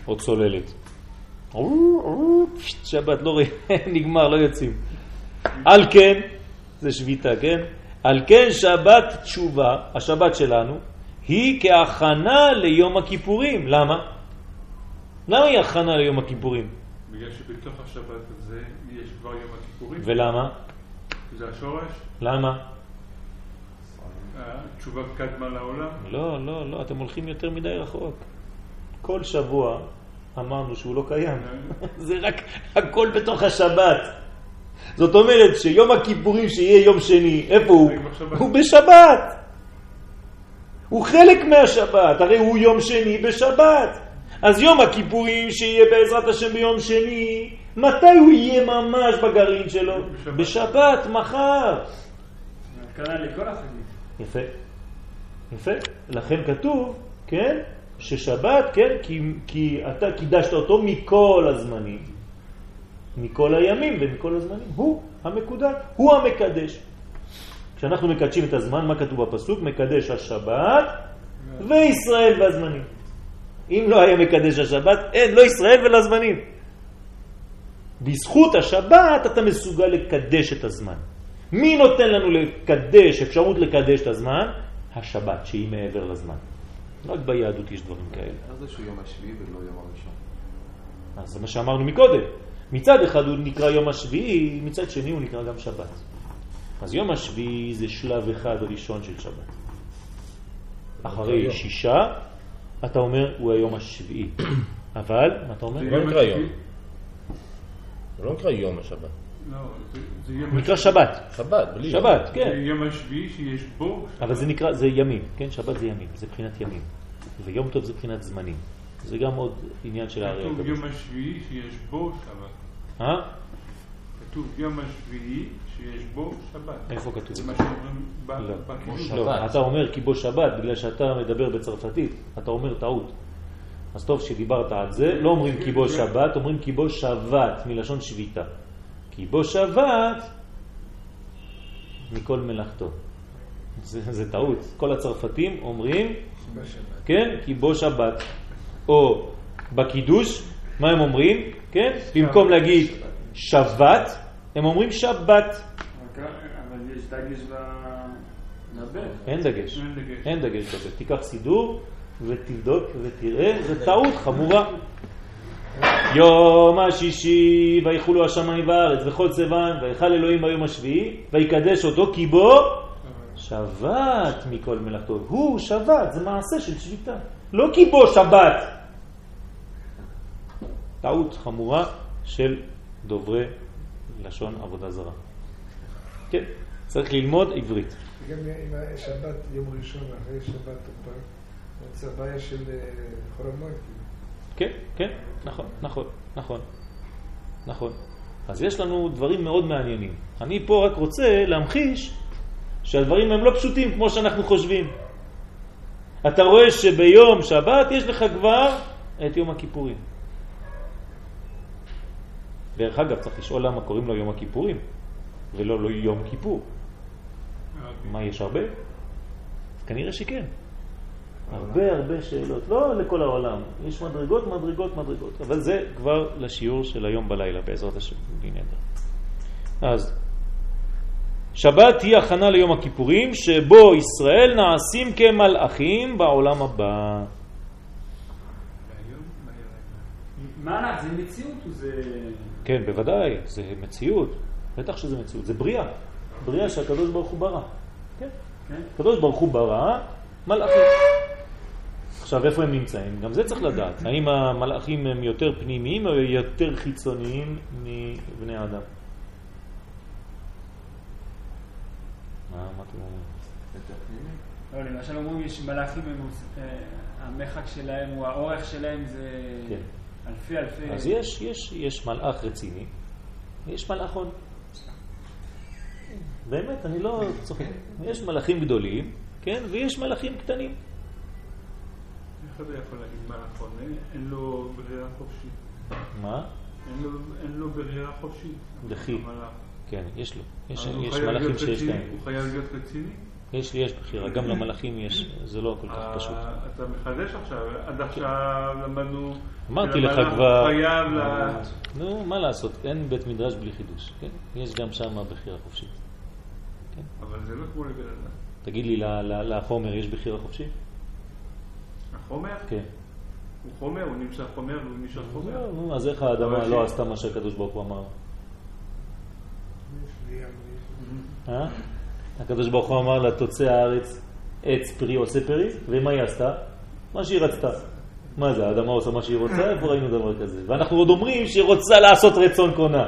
או צוללת. שבת לא רואים, (laughs) נגמר, לא יוצאים. על כן, זה שביתה, כן? על כן שבת תשובה, השבת שלנו, היא כהכנה ליום הכיפורים. למה? למה היא הכנה ליום הכיפורים? בגלל שבתוך השבת הזה יש כבר יום הכיפורים. ולמה? זה השורש. למה? התשובה קדמה לעולם. לא, לא, לא, אתם הולכים יותר מדי רחוק. כל שבוע אמרנו שהוא לא קיים. (laughs) זה רק הכל בתוך השבת. זאת אומרת שיום הכיפורים שיהיה יום שני, איפה הוא? הוא בשבת. הוא חלק מהשבת, הרי הוא יום שני בשבת. אז יום הכיפורים שיהיה בעזרת השם ביום שני, מתי הוא יהיה ממש בגרעין שלו? בשבת. בשבת, מחר. יפה. יפה. לכן כתוב, כן, ששבת, כן, כי, כי אתה קידשת אותו מכל הזמנים, מכל הימים ומכל הזמנים. הוא המקודש, הוא המקדש. כשאנחנו מקדשים את הזמן, מה כתוב בפסוק? מקדש השבת וישראל והזמנים. אם לא היה מקדש השבת, אין, לא ישראל ולא הזמנים. בזכות השבת אתה מסוגל לקדש את הזמן. מי נותן לנו לקדש, אפשרות לקדש את הזמן? השבת, שהיא מעבר לזמן. רק ביהדות יש דברים כאלה. איך זה שהוא יום השביעי ולא יום הראשון? אז זה מה שאמרנו מקודם. מצד אחד הוא נקרא יום השביעי, מצד שני הוא נקרא גם שבת. אז יום השביעי זה שלב אחד ראשון של שבת. אחרי. שישה, אתה אומר, הוא היום השביעי. (clears throat) אבל, מה אתה אומר? זה לא יום נקרא. יום. זה לא נקרא יום השבת. לא, זה- זה נקרא. שבת. שבת, בלי יום. שבת, זה כן. יום השביעי שיש בו. אבל זה נקרא, זה ימים, כן? שבת זה ימים, זה בחינת ימים. ויום טוב זה בחינת זמנים. זה גם עוד עניין של האריה כתוב. יום השביעי שיש בו שבת. כתוב יום השביעי שיש בו שבת. איפה כתוב? זה מה שאומרים ב- לא. בקידוש. לא, אתה אומר כי בו שבת, בגלל שאתה מדבר בצרפתית, אתה אומר טעות. אז טוב שדיברת על זה, לא אומרים כי בו שבת, אומרים כי בו שבת, מלשון שביתה. כי בו שבת מכל מלאכתו. זה, זה טעות. כל הצרפתים אומרים. כן, כי בו שבת. או בקידוש, מה הם אומרים? כן? במקום להגיד שבת, הם אומרים שבת. אבל יש דגש בנבא. אין דגש. אין דגש. בזה. תיקח סידור ותבדוק ותראה, זה טעות חמורה. יום השישי ויחולו השמיים והארץ וכל צבן ויכל אלוהים ביום השביעי ויקדש אותו כי בו שבת מכל מלאכתו. הוא שבת, זה מעשה של שביתה. לא כי בו שבת. טעות חמורה של דוברי לשון עבודה זרה. כן, צריך ללמוד עברית. גם אם השבת יום ראשון אחרי שבת פעם, זה הבעיה של אה, חול המועד. כאילו. כן, כן, נכון, נכון, נכון, נכון. אז יש לנו דברים מאוד מעניינים. אני פה רק רוצה להמחיש שהדברים הם לא פשוטים כמו שאנחנו חושבים. אתה רואה שביום שבת יש לך כבר את יום הכיפורים. דרך אגב, צריך לשאול למה קוראים לו יום הכיפורים, ולא לא יום כיפור. מה, יש הרבה? כנראה שכן. הרבה הרבה שאלות, לא לכל העולם, יש מדרגות, מדרגות, מדרגות, אבל זה כבר לשיעור של היום בלילה בעזרת השם. אז שבת היא הכנה ליום הכיפורים שבו ישראל נעשים כמלאכים בעולם הבא. מלאך זה מציאות או זה... כן, בוודאי, זה מציאות, בטח שזה מציאות, זה בריאה, בריאה שהקדוש ברוך הוא ברא. כן, כן? הקדוש ברוך הוא ברא מלאכים. עכשיו, איפה הם נמצאים? גם זה צריך לדעת. האם המלאכים הם יותר פנימיים או יותר חיצוניים מבני האדם? מה, מה אתם אומרים? יותר פנימי. לא, למשל אומרים יש מלאכים, אה, המרחק שלהם, או האורך שלהם זה כן. אלפי אלפי... אז יש, יש, יש מלאך רציני, יש מלאכון. באמת, אני לא צוחק. יש מלאכים גדולים, כן, ויש מלאכים קטנים. איך אתה יכול להגיד מה נכון? אין- לו ברירה חופשית. מה? אין לו- ברירה חופשית. דחי. כן, יש לו. יש, מלאכים שיש? להם. הוא חייב להיות רציני? יש, יש בחירה, גם למלאכים יש, זה לא כל כך אה, פשוט. אתה מחדש עכשיו, עד עכשיו למדנו... אמרתי לך כבר, הוא חייב ל... נו, מה לעשות, אין בית מדרש בלי חידוש, כן? יש גם שם בחירה חופשית. אבל זה לא כמו לבן אדם. תגיד לי, לחומר יש בחירה חופשית? החומר? כן. הוא חומר, הוא נמשך חומר והוא נמשך חומר. לא, נו, אז איך האדמה לא עשתה מה שהקדוש ברוך הוא אמר? הקדוש ברוך הוא אמר לה, תוצא הארץ עץ פרי עושה פרי, ומה היא עשתה? מה שהיא רצתה. מה זה, האדמה עושה מה שהיא רוצה? איפה ראינו דבר כזה? ואנחנו עוד אומרים שהיא רוצה לעשות רצון קונה.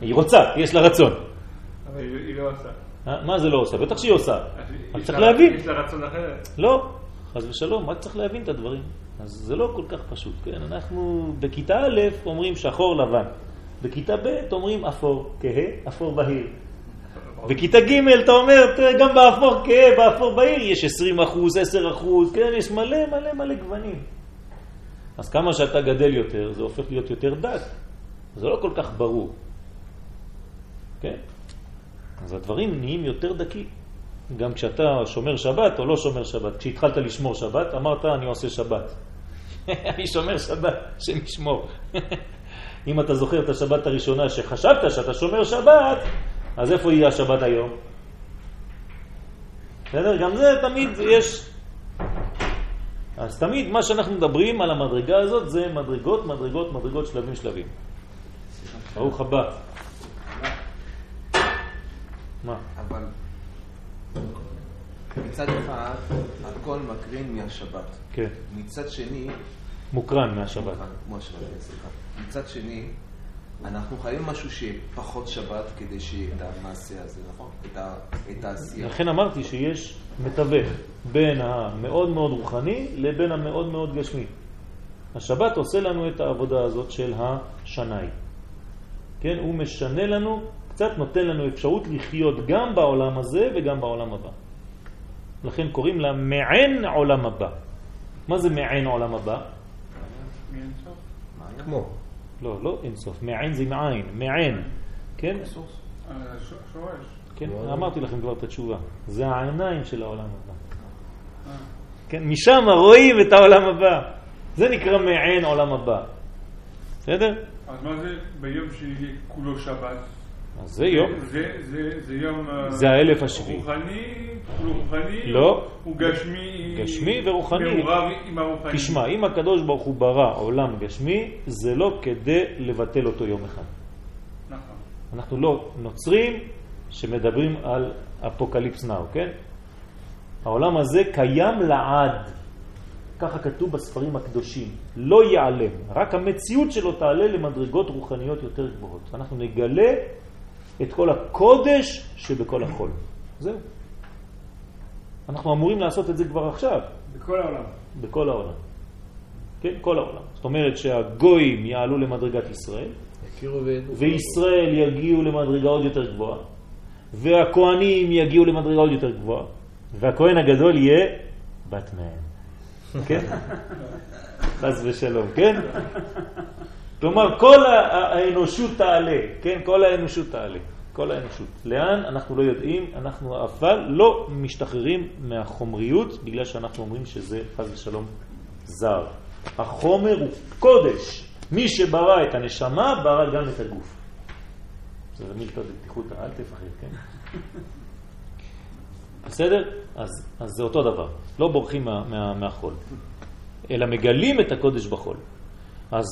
היא רוצה, יש לה רצון. אבל היא לא עושה. אה? מה זה לא עושה? בטח שהיא עושה. יש צריך לה- להבין. יש לה רצון אחרת. לא, חס ושלום, רק צריך להבין את הדברים. אז זה לא כל כך פשוט, כן? אנחנו בכיתה א' אומרים שחור לבן, בכיתה ב' אומרים אפור כהה, אפור בהיר. בכיתה ג' אתה אומר, תראה, גם באפור כהה, באפור בהיר יש 20 אחוז, 10 אחוז, כן? יש מלא מלא מלא גוונים. אז כמה שאתה גדל יותר, זה הופך להיות יותר דק. זה לא כל כך ברור. כן? אז הדברים נהיים יותר דקים. גם כשאתה שומר שבת או לא שומר שבת. כשהתחלת לשמור שבת, אמרת אני עושה שבת. (laughs) אני שומר שבת, השם ישמור. (laughs) אם אתה זוכר את השבת הראשונה שחשבת שאתה שומר שבת, אז איפה יהיה השבת היום? בסדר? גם זה תמיד יש... אז תמיד מה שאנחנו מדברים על המדרגה הזאת זה מדרגות, מדרגות, מדרגות, שלבים, שלבים. ברוך הבא. מה? אבל מצד אחד, הכל מקרין מהשבת. כן. מצד שני, מוקרן מהשבת. כמו השבת, כן, סליחה. מצד שני, אנחנו חייבים משהו שיהיה פחות שבת כדי שיהיה את המעשה הזה, נכון? את ה- את העשייה. לכן אמרתי שיש מתווך בין המאוד מאוד רוחני לבין המאוד מאוד גשמי. השבת עושה לנו את העבודה הזאת של השנאי. כן, הוא משנה לנו, קצת נותן לנו אפשרות לחיות גם בעולם הזה וגם בעולם הבא. לכן קוראים לה מעין עולם הבא. מה זה מעין עולם הבא? כמו. לא, לא אינסוף, מעין זה מעין, מעין, כן? אה, שורש. כן, אמרתי לכם כבר את התשובה. זה העיניים של העולם הבא. אה. כן, משם רואים את העולם הבא. זה נקרא מעין עולם הבא. בסדר? אז מה זה ביום שיהיה כולו שבת? אז זה יום. זה- זה- זה יום... אה, זה האלף השביעי. רוחני? רוחני? לא. הוא גשמי? גשמי ורוחני. מעורב עם הרוחני. תשמע, אם הקדוש ברוך הוא ברא עולם גשמי, זה לא כדי לבטל אותו יום אחד. נכון. אנחנו לא נוצרים שמדברים על אפוקליפס נאו, כן? העולם הזה קיים לעד. ככה כתוב בספרים הקדושים. לא ייעלם, רק המציאות שלו תעלה למדרגות רוחניות יותר גבוהות. אנחנו נגלה את כל הקודש שבכל החול. זהו. אנחנו אמורים לעשות את זה כבר עכשיו, בכל העולם. בכל העולם. כן, כל העולם. זאת אומרת שהגויים יעלו למדרגת ישראל. וישראל יגיעו למדרגה עוד יותר גבוהה, והכהנים יגיעו למדרגה עוד יותר גבוהה, והכהן הגדול יהיה באטמן. כן? (laughs) חס ושלום, כן? כלומר, כל האנושות תעלה, כן? כל האנושות תעלה. כל האנושות. לאן? אנחנו לא יודעים, אנחנו אבל לא משתחררים מהחומריות בגלל שאנחנו אומרים שזה חס ושלום זר. החומר הוא קודש. מי שברא את הנשמה, ברא גם את הגוף. זה מילתא דבטיחותא, אל תפחד, כן? בסדר? אז, אז זה אותו דבר. לא בורחים מה, מה, מהחול, אלא מגלים את הקודש בחול. אז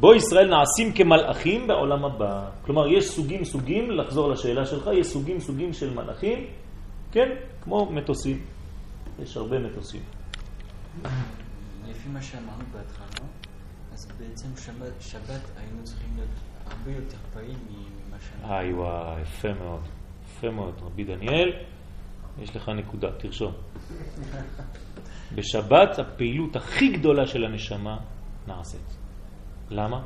בו ישראל נעשים כמלאכים בעולם הבא. כלומר, יש סוגים סוגים, לחזור לשאלה שלך, יש סוגים סוגים של מלאכים, כן? כמו מטוסים. יש הרבה מטוסים. לפי מה שאמרנו בהתחלה, אז בעצם שבת, שבת היינו צריכים להיות הרבה יותר פעיל ממה שאנחנו... איי וואי, יפה מאוד. יפה מאוד. רבי דניאל, יש לך נקודה, תרשום. (laughs) בשבת הפעילות הכי גדולה של הנשמה נעשית. למה?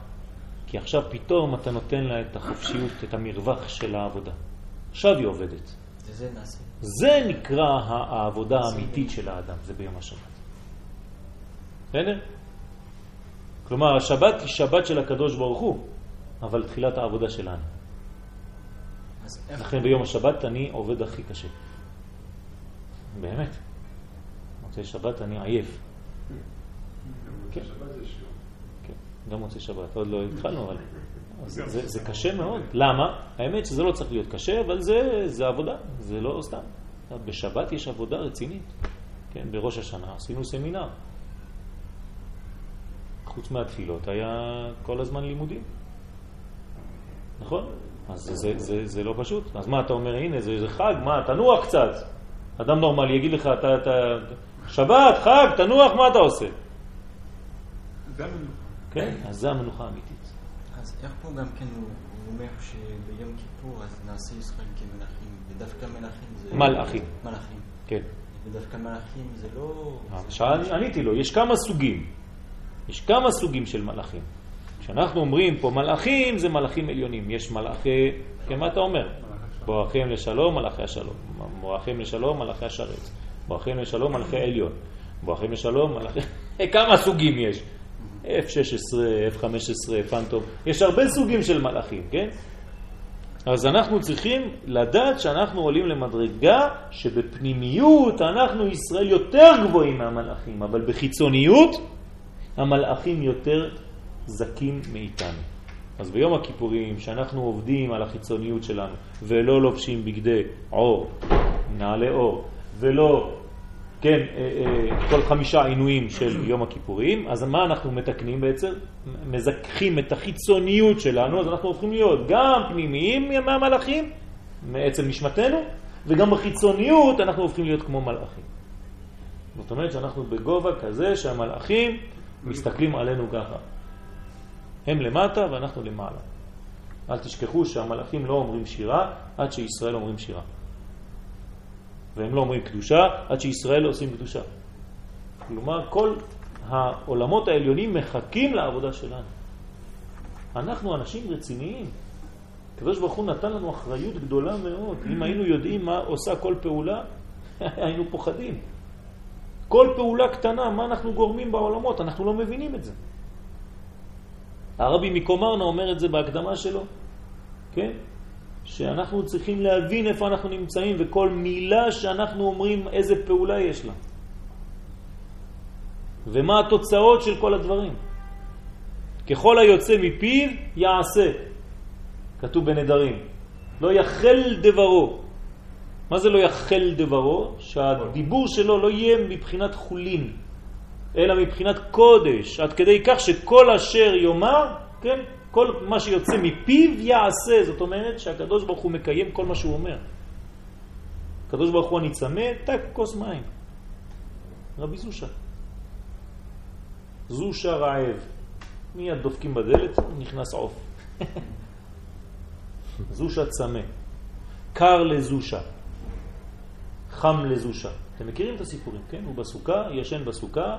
כי עכשיו פתאום אתה נותן לה את החופשיות, את המרווח של העבודה. עכשיו היא עובדת. וזה נעשה. זה נקרא העבודה האמיתית של האדם, זה ביום השבת. בסדר? כלומר, השבת היא שבת של הקדוש ברוך הוא, אבל תחילת העבודה שלנו. לכן ביום השבת אני עובד הכי קשה. באמת. מוצאי שבת אני עייף. כן. גם מוצאי שבת, עוד לא התחלנו, אבל זה, קשה מאוד. למה? האמת שזה לא צריך להיות קשה, אבל זה, עבודה, זה לא סתם. בשבת יש עבודה רצינית. כן, בראש השנה עשינו סמינר. חוץ מהתפילות היה כל הזמן לימודים. נכון? אז זה, זה, זה, זה לא פשוט. אז מה אתה אומר, הנה, זה, זה חג, מה, תנוח קצת. אדם נורמלי יגיד לך, אתה, אתה, שבת, חג, תנוח, מה אתה עושה? כן, אז זה המנוחה האמיתית. אז איך פה גם כן הוא אומר שביום כיפור אז נעשה ישראל כמלאכים, ודווקא מלאכים זה... מלאכים. מלאכים. כן. ודווקא מלאכים זה לא... שאל, עניתי לו, יש כמה סוגים. יש כמה סוגים של מלאכים. כשאנחנו אומרים פה מלאכים, זה מלאכים עליונים. יש מלאכי, כן, מה אתה אומר? בורחים לשלום, מלאכי השלום. בורחים לשלום, מלאכי השרת. בורחים לשלום, מלאכי עליון. בורחים לשלום, מלאכי... (laughs) כמה סוגים יש? F-16, F-15, פנטום, יש הרבה סוגים של מלאכים, כן? אז אנחנו צריכים לדעת שאנחנו עולים למדרגה שבפנימיות אנחנו ישראל יותר גבוהים מהמלאכים, אבל בחיצוניות המלאכים יותר זקים מאיתנו. אז ביום הכיפורים, שאנחנו עובדים על החיצוניות שלנו ולא לובשים בגדי עור, נעלי עור, ולא כן, אה, אה, כל חמישה עינויים של יום הכיפורים, אז מה אנחנו מתקנים בעצם? מזכחים את החיצוניות שלנו, אז אנחנו הופכים להיות גם פנימיים מהמלאכים, מעצם נשמתנו, וגם בחיצוניות אנחנו הופכים להיות כמו מלאכים. זאת אומרת שאנחנו בגובה כזה שהמלאכים מסתכלים עלינו ככה. הם למטה ואנחנו למעלה. אל תשכחו שהמלאכים לא אומרים שירה עד שישראל אומרים שירה. והם לא אומרים קדושה עד שישראל עושים קדושה. כלומר, כל העולמות העליונים מחכים לעבודה שלנו. אנחנו אנשים רציניים. הקדוש ברוך הוא נתן לנו אחריות גדולה מאוד. אם היינו יודעים מה עושה כל פעולה, (laughs) היינו פוחדים. כל פעולה קטנה, מה אנחנו גורמים בעולמות, אנחנו לא מבינים את זה. הרבי מקומרנה אומר את זה בהקדמה שלו, כן? שאנחנו צריכים להבין איפה אנחנו נמצאים וכל מילה שאנחנו אומרים איזה פעולה יש לה. ומה התוצאות של כל הדברים. ככל היוצא מפיו יעשה, כתוב בנדרים. לא יחל דברו. מה זה לא יחל דברו? שהדיבור שלו לא יהיה מבחינת חולין, אלא מבחינת קודש, עד כדי כך שכל אשר יאמר, כן, כל מה שיוצא מפיו יעשה, זאת אומרת שהקדוש ברוך הוא מקיים כל מה שהוא אומר. הקדוש ברוך הוא אני צמא, תק כוס מים. רבי זושה. זושה רעב. מיד דופקים בדלת, נכנס עוף. (laughs) זושה צמא. קר לזושה. חם לזושה. אתם מכירים את הסיפורים, כן? הוא בסוכה, ישן בסוכה,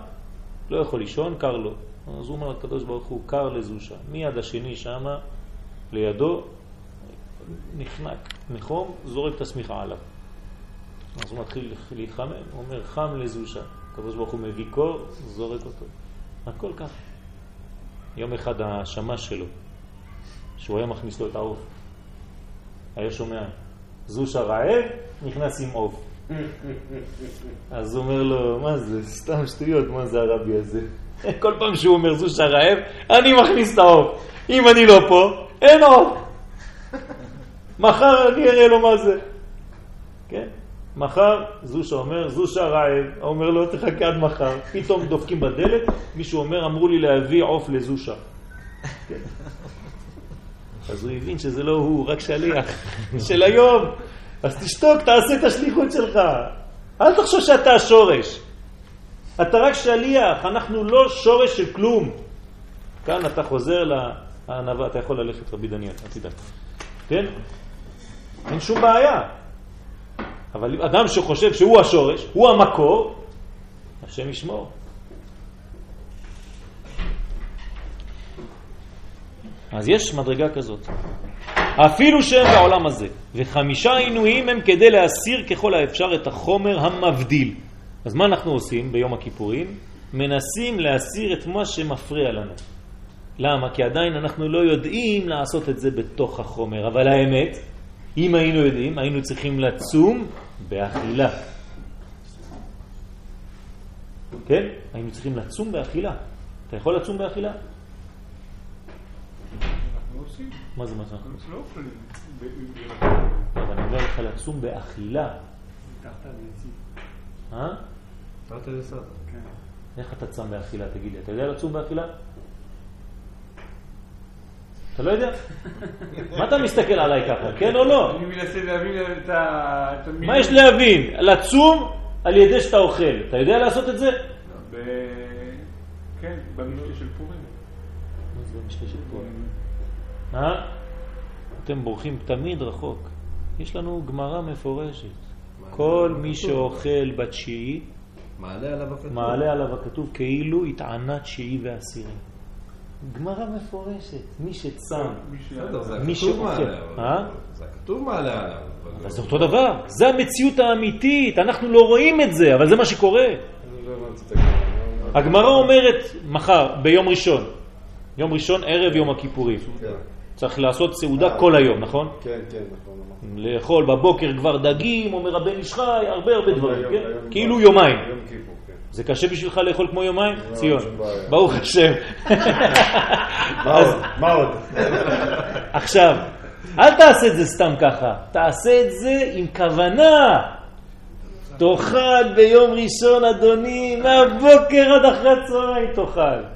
לא יכול לישון, קר לו. אז הוא אומר לקדוש ברוך הוא, קר לזושה. מיד השני שמה, לידו, נחנק. מחום, זורק את השמיכה עליו. אז הוא מתחיל להתחמם, הוא אומר חם לזושה. הקדוש ברוך הוא מביא קור, זורק אותו. הכל ככה. יום אחד השמש שלו, שהוא היה מכניס לו את העוף, היה שומע, זושה רעב, נכנס עם עוף. (laughs) אז הוא אומר לו, מה זה, סתם שטויות, מה זה הרבי הזה? כל פעם שהוא אומר זושה רעב, אני מכניס את העוף. אם אני לא פה, אין עוף. מחר אני אראה לו מה זה. כן? מחר זושה אומר, זושה רעב, אומר לו, תחכה עד מחר. פתאום דופקים בדלת, מישהו אומר, אמרו לי להביא עוף לזושה. כן? אז הוא הבין שזה לא הוא, רק שליח (laughs) של היום. אז תשתוק, תעשה את השליחות שלך. אל תחשוב שאתה השורש. אתה רק שליח, אנחנו לא שורש של כלום. כאן אתה חוזר לענווה, אתה יכול ללכת רבי דניאל, אל תדאג. כן? אין שום בעיה. אבל אדם שחושב שהוא השורש, הוא המקור, השם ישמור. אז יש מדרגה כזאת. אפילו שהם בעולם הזה. וחמישה עינויים הם כדי להסיר ככל האפשר את החומר המבדיל. אז מה אנחנו עושים ביום הכיפורים? מנסים להסיר את מה שמפריע לנו. למה? כי עדיין אנחנו לא יודעים לעשות את זה בתוך החומר. אבל האמת, אם היינו יודעים, היינו צריכים לצום באכילה. כן? היינו צריכים לצום באכילה. אתה יכול לצום באכילה? עושים. מה זה מה זה? אנחנו לא ב- אבל אני אומר לך לצום באכילה. אה? תרתי דסתרי. כן. איך אתה צם באכילה, תגיד לי? אתה יודע לצום באכילה? אתה לא יודע? (laughs) מה אתה מסתכל עליי ככה, כן או לא? אני מנסה להבין את ה... מה יש להבין? לצום על ידי שאתה אוכל. אתה יודע לעשות את זה? ב... כן, במשתה של פורים. מה זה המשתה של פורים? אה? אתם בורחים תמיד רחוק. יש לנו גמרא מפורשת. כל מי שאוכל בתשיעי, מעלה עליו הכתוב. מעלה עליו הכתוב כאילו התענה תשיעי ועשירי. גמרא מפורשת. מי שצם, מי שאוכל. אה? זה הכתוב מעלה עליו. אבל לא- זה אותו דבר. זה המציאות האמיתית. אנחנו לא רואים את זה, אבל זה מה שקורה. לא את הגמרא. הגמרא אומרת מחר, ביום ראשון, יום ראשון ערב יום הכיפורים. צריך לעשות סעודה כל היום, נכון? כן, כן, נכון. נכון. לאכול בבוקר כבר דגים, אומר הבן איש חי, הרבה הרבה דברים, כן? כאילו יומיים. כן. זה קשה בשבילך לאכול כמו יומיים? לא, ציון. ברוך השם. (laughs) מה עוד? מה עוד? (laughs) עכשיו, אל תעשה את זה סתם ככה, תעשה את זה עם כוונה. תאכל ביום ראשון, אדוני, מהבוקר עד אחרי הצהריים תאכל.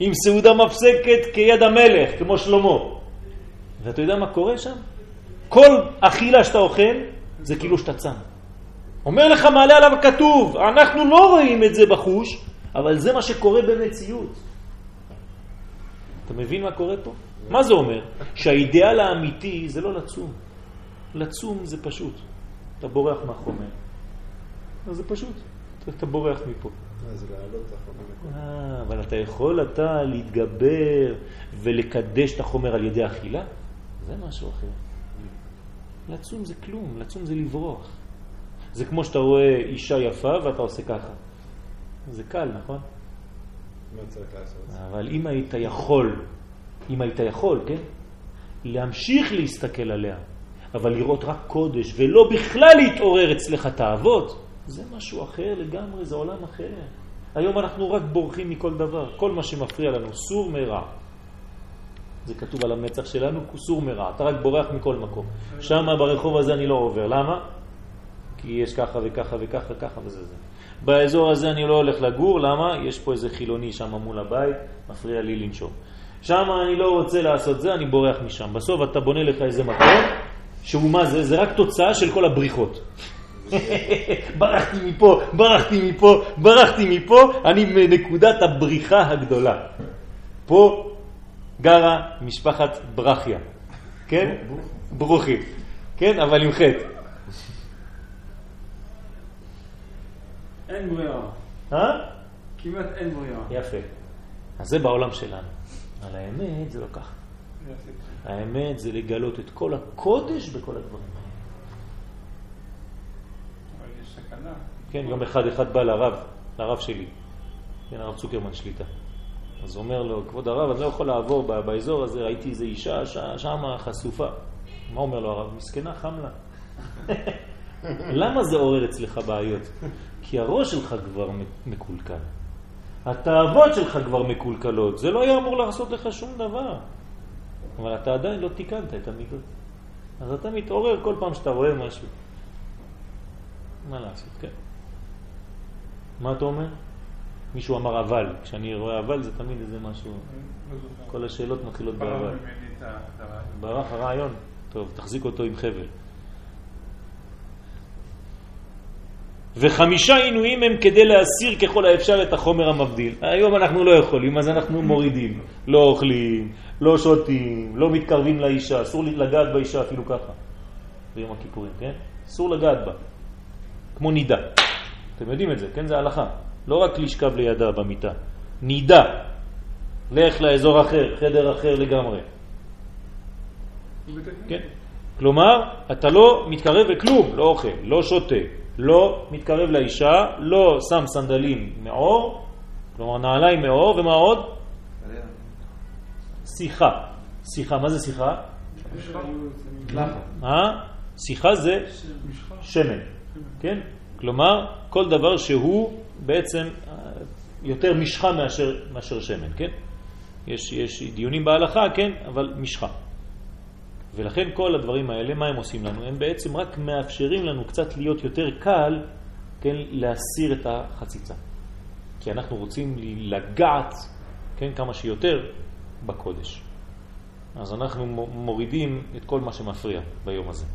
עם סעודה מפסקת כיד המלך, כמו שלמה. ואתה יודע מה קורה שם? כל אכילה שאתה אוכל, זה כאילו שאתה צם. אומר לך מעלה עליו כתוב, אנחנו לא רואים את זה בחוש, אבל זה מה שקורה במציאות. אתה מבין מה קורה פה? מה זה אומר? שהאידאל האמיתי זה לא לצום. לצום זה פשוט. אתה בורח מהחומר. אז זה פשוט. אתה- בורח מפה. אה. אה, אבל אתה יכול אתה להתגבר ולקדש את החומר על ידי אכילה? זה משהו אחר. לצום זה כלום, לצום זה לברוח. זה כמו שאתה רואה אישה יפה ואתה עושה ככה. זה קל, נכון? מה צריך לעשות? אבל אם היית יכול, אם היית יכול, כן? להמשיך להסתכל עליה, אבל לראות רק קודש, ולא בכלל להתעורר אצלך תאוות, זה משהו אחר לגמרי, זה עולם אחר. היום אנחנו רק בורחים מכל דבר, כל מה שמפריע לנו, סור מרע. זה כתוב על המצח שלנו, סור מרע, אתה רק בורח מכל מקום. שם ברחוב הזה אני לא עובר, למה? כי יש ככה וככה וככה וככה וזה זה. באזור הזה אני לא הולך לגור, למה? יש פה איזה חילוני שם מול הבית, מפריע לי לנשום. שם אני לא רוצה לעשות זה, אני בורח משם. בסוף אתה בונה לך איזה מקום, שהוא מה זה? זה רק תוצאה של כל הבריחות. ברחתי מפה, ברחתי מפה, ברחתי מפה, אני מנקודת הבריחה הגדולה. פה גרה משפחת ברכיה, כן? ברוכי, כן? אבל עם חטא. אין ברירה. אה? כמעט אין ברירה. יפה. אז זה בעולם שלנו. על האמת זה לא ככה. האמת זה לגלות את כל הקודש בכל הדברים. אבל יש כן, יום אחד אחד בא לרב, לרב שלי, כן, הרב צוקרמן שליטה. אז אומר לו, כבוד הרב, אני לא יכול לעבור באזור הזה, ראיתי איזו אישה שמה חשופה. מה אומר לו הרב? מסכנה, חם לה. (laughs) למה זה עורר אצלך בעיות? כי הראש שלך כבר מקולקל. התאוות שלך כבר מקולקלות. זה לא היה אמור לעשות לך שום דבר. אבל אתה עדיין לא תיקנת את המידות. אז אתה מתעורר כל פעם שאתה רואה משהו. מה לעשות, כן. מה אתה אומר? מישהו אמר אבל. כשאני רואה אבל זה תמיד איזה משהו... לא. כל השאלות מתחילות באבל. ברח הרעיון. טוב, תחזיק אותו עם חבל. וחמישה עינויים הם כדי להסיר ככל האפשר את החומר המבדיל. היום אנחנו לא יכולים, אז אנחנו מורידים. לא אוכלים, לא שותים, לא מתקרבים לאישה, אסור לגעת באישה אפילו ככה. ביום הכיפורים, כן? אסור לגעת בה. כמו נידה. אתם יודעים את זה, כן? זה הלכה. לא רק לשכב לידה במיטה. נידה. לך לאזור אחר, חדר אחר לגמרי. כן? כלומר, אתה לא מתקרב לכלום, לא אוכל, לא שותה, לא מתקרב לאישה, לא שם סנדלים מאור, כלומר נעליים מאור, ומה עוד? שיחה. שיחה, מה זה שיחה? אה? שיחה זה שמן, כן? כלומר, כל דבר שהוא בעצם אה, יותר משחה מאשר, מאשר שמן, כן? יש, יש דיונים בהלכה, כן? אבל משחה. ולכן כל הדברים האלה, מה הם עושים לנו? הם בעצם רק מאפשרים לנו קצת להיות יותר קל, כן, להסיר את החציצה. כי אנחנו רוצים לגעת, כן, כמה שיותר בקודש. אז אנחנו מורידים את כל מה שמפריע ביום הזה.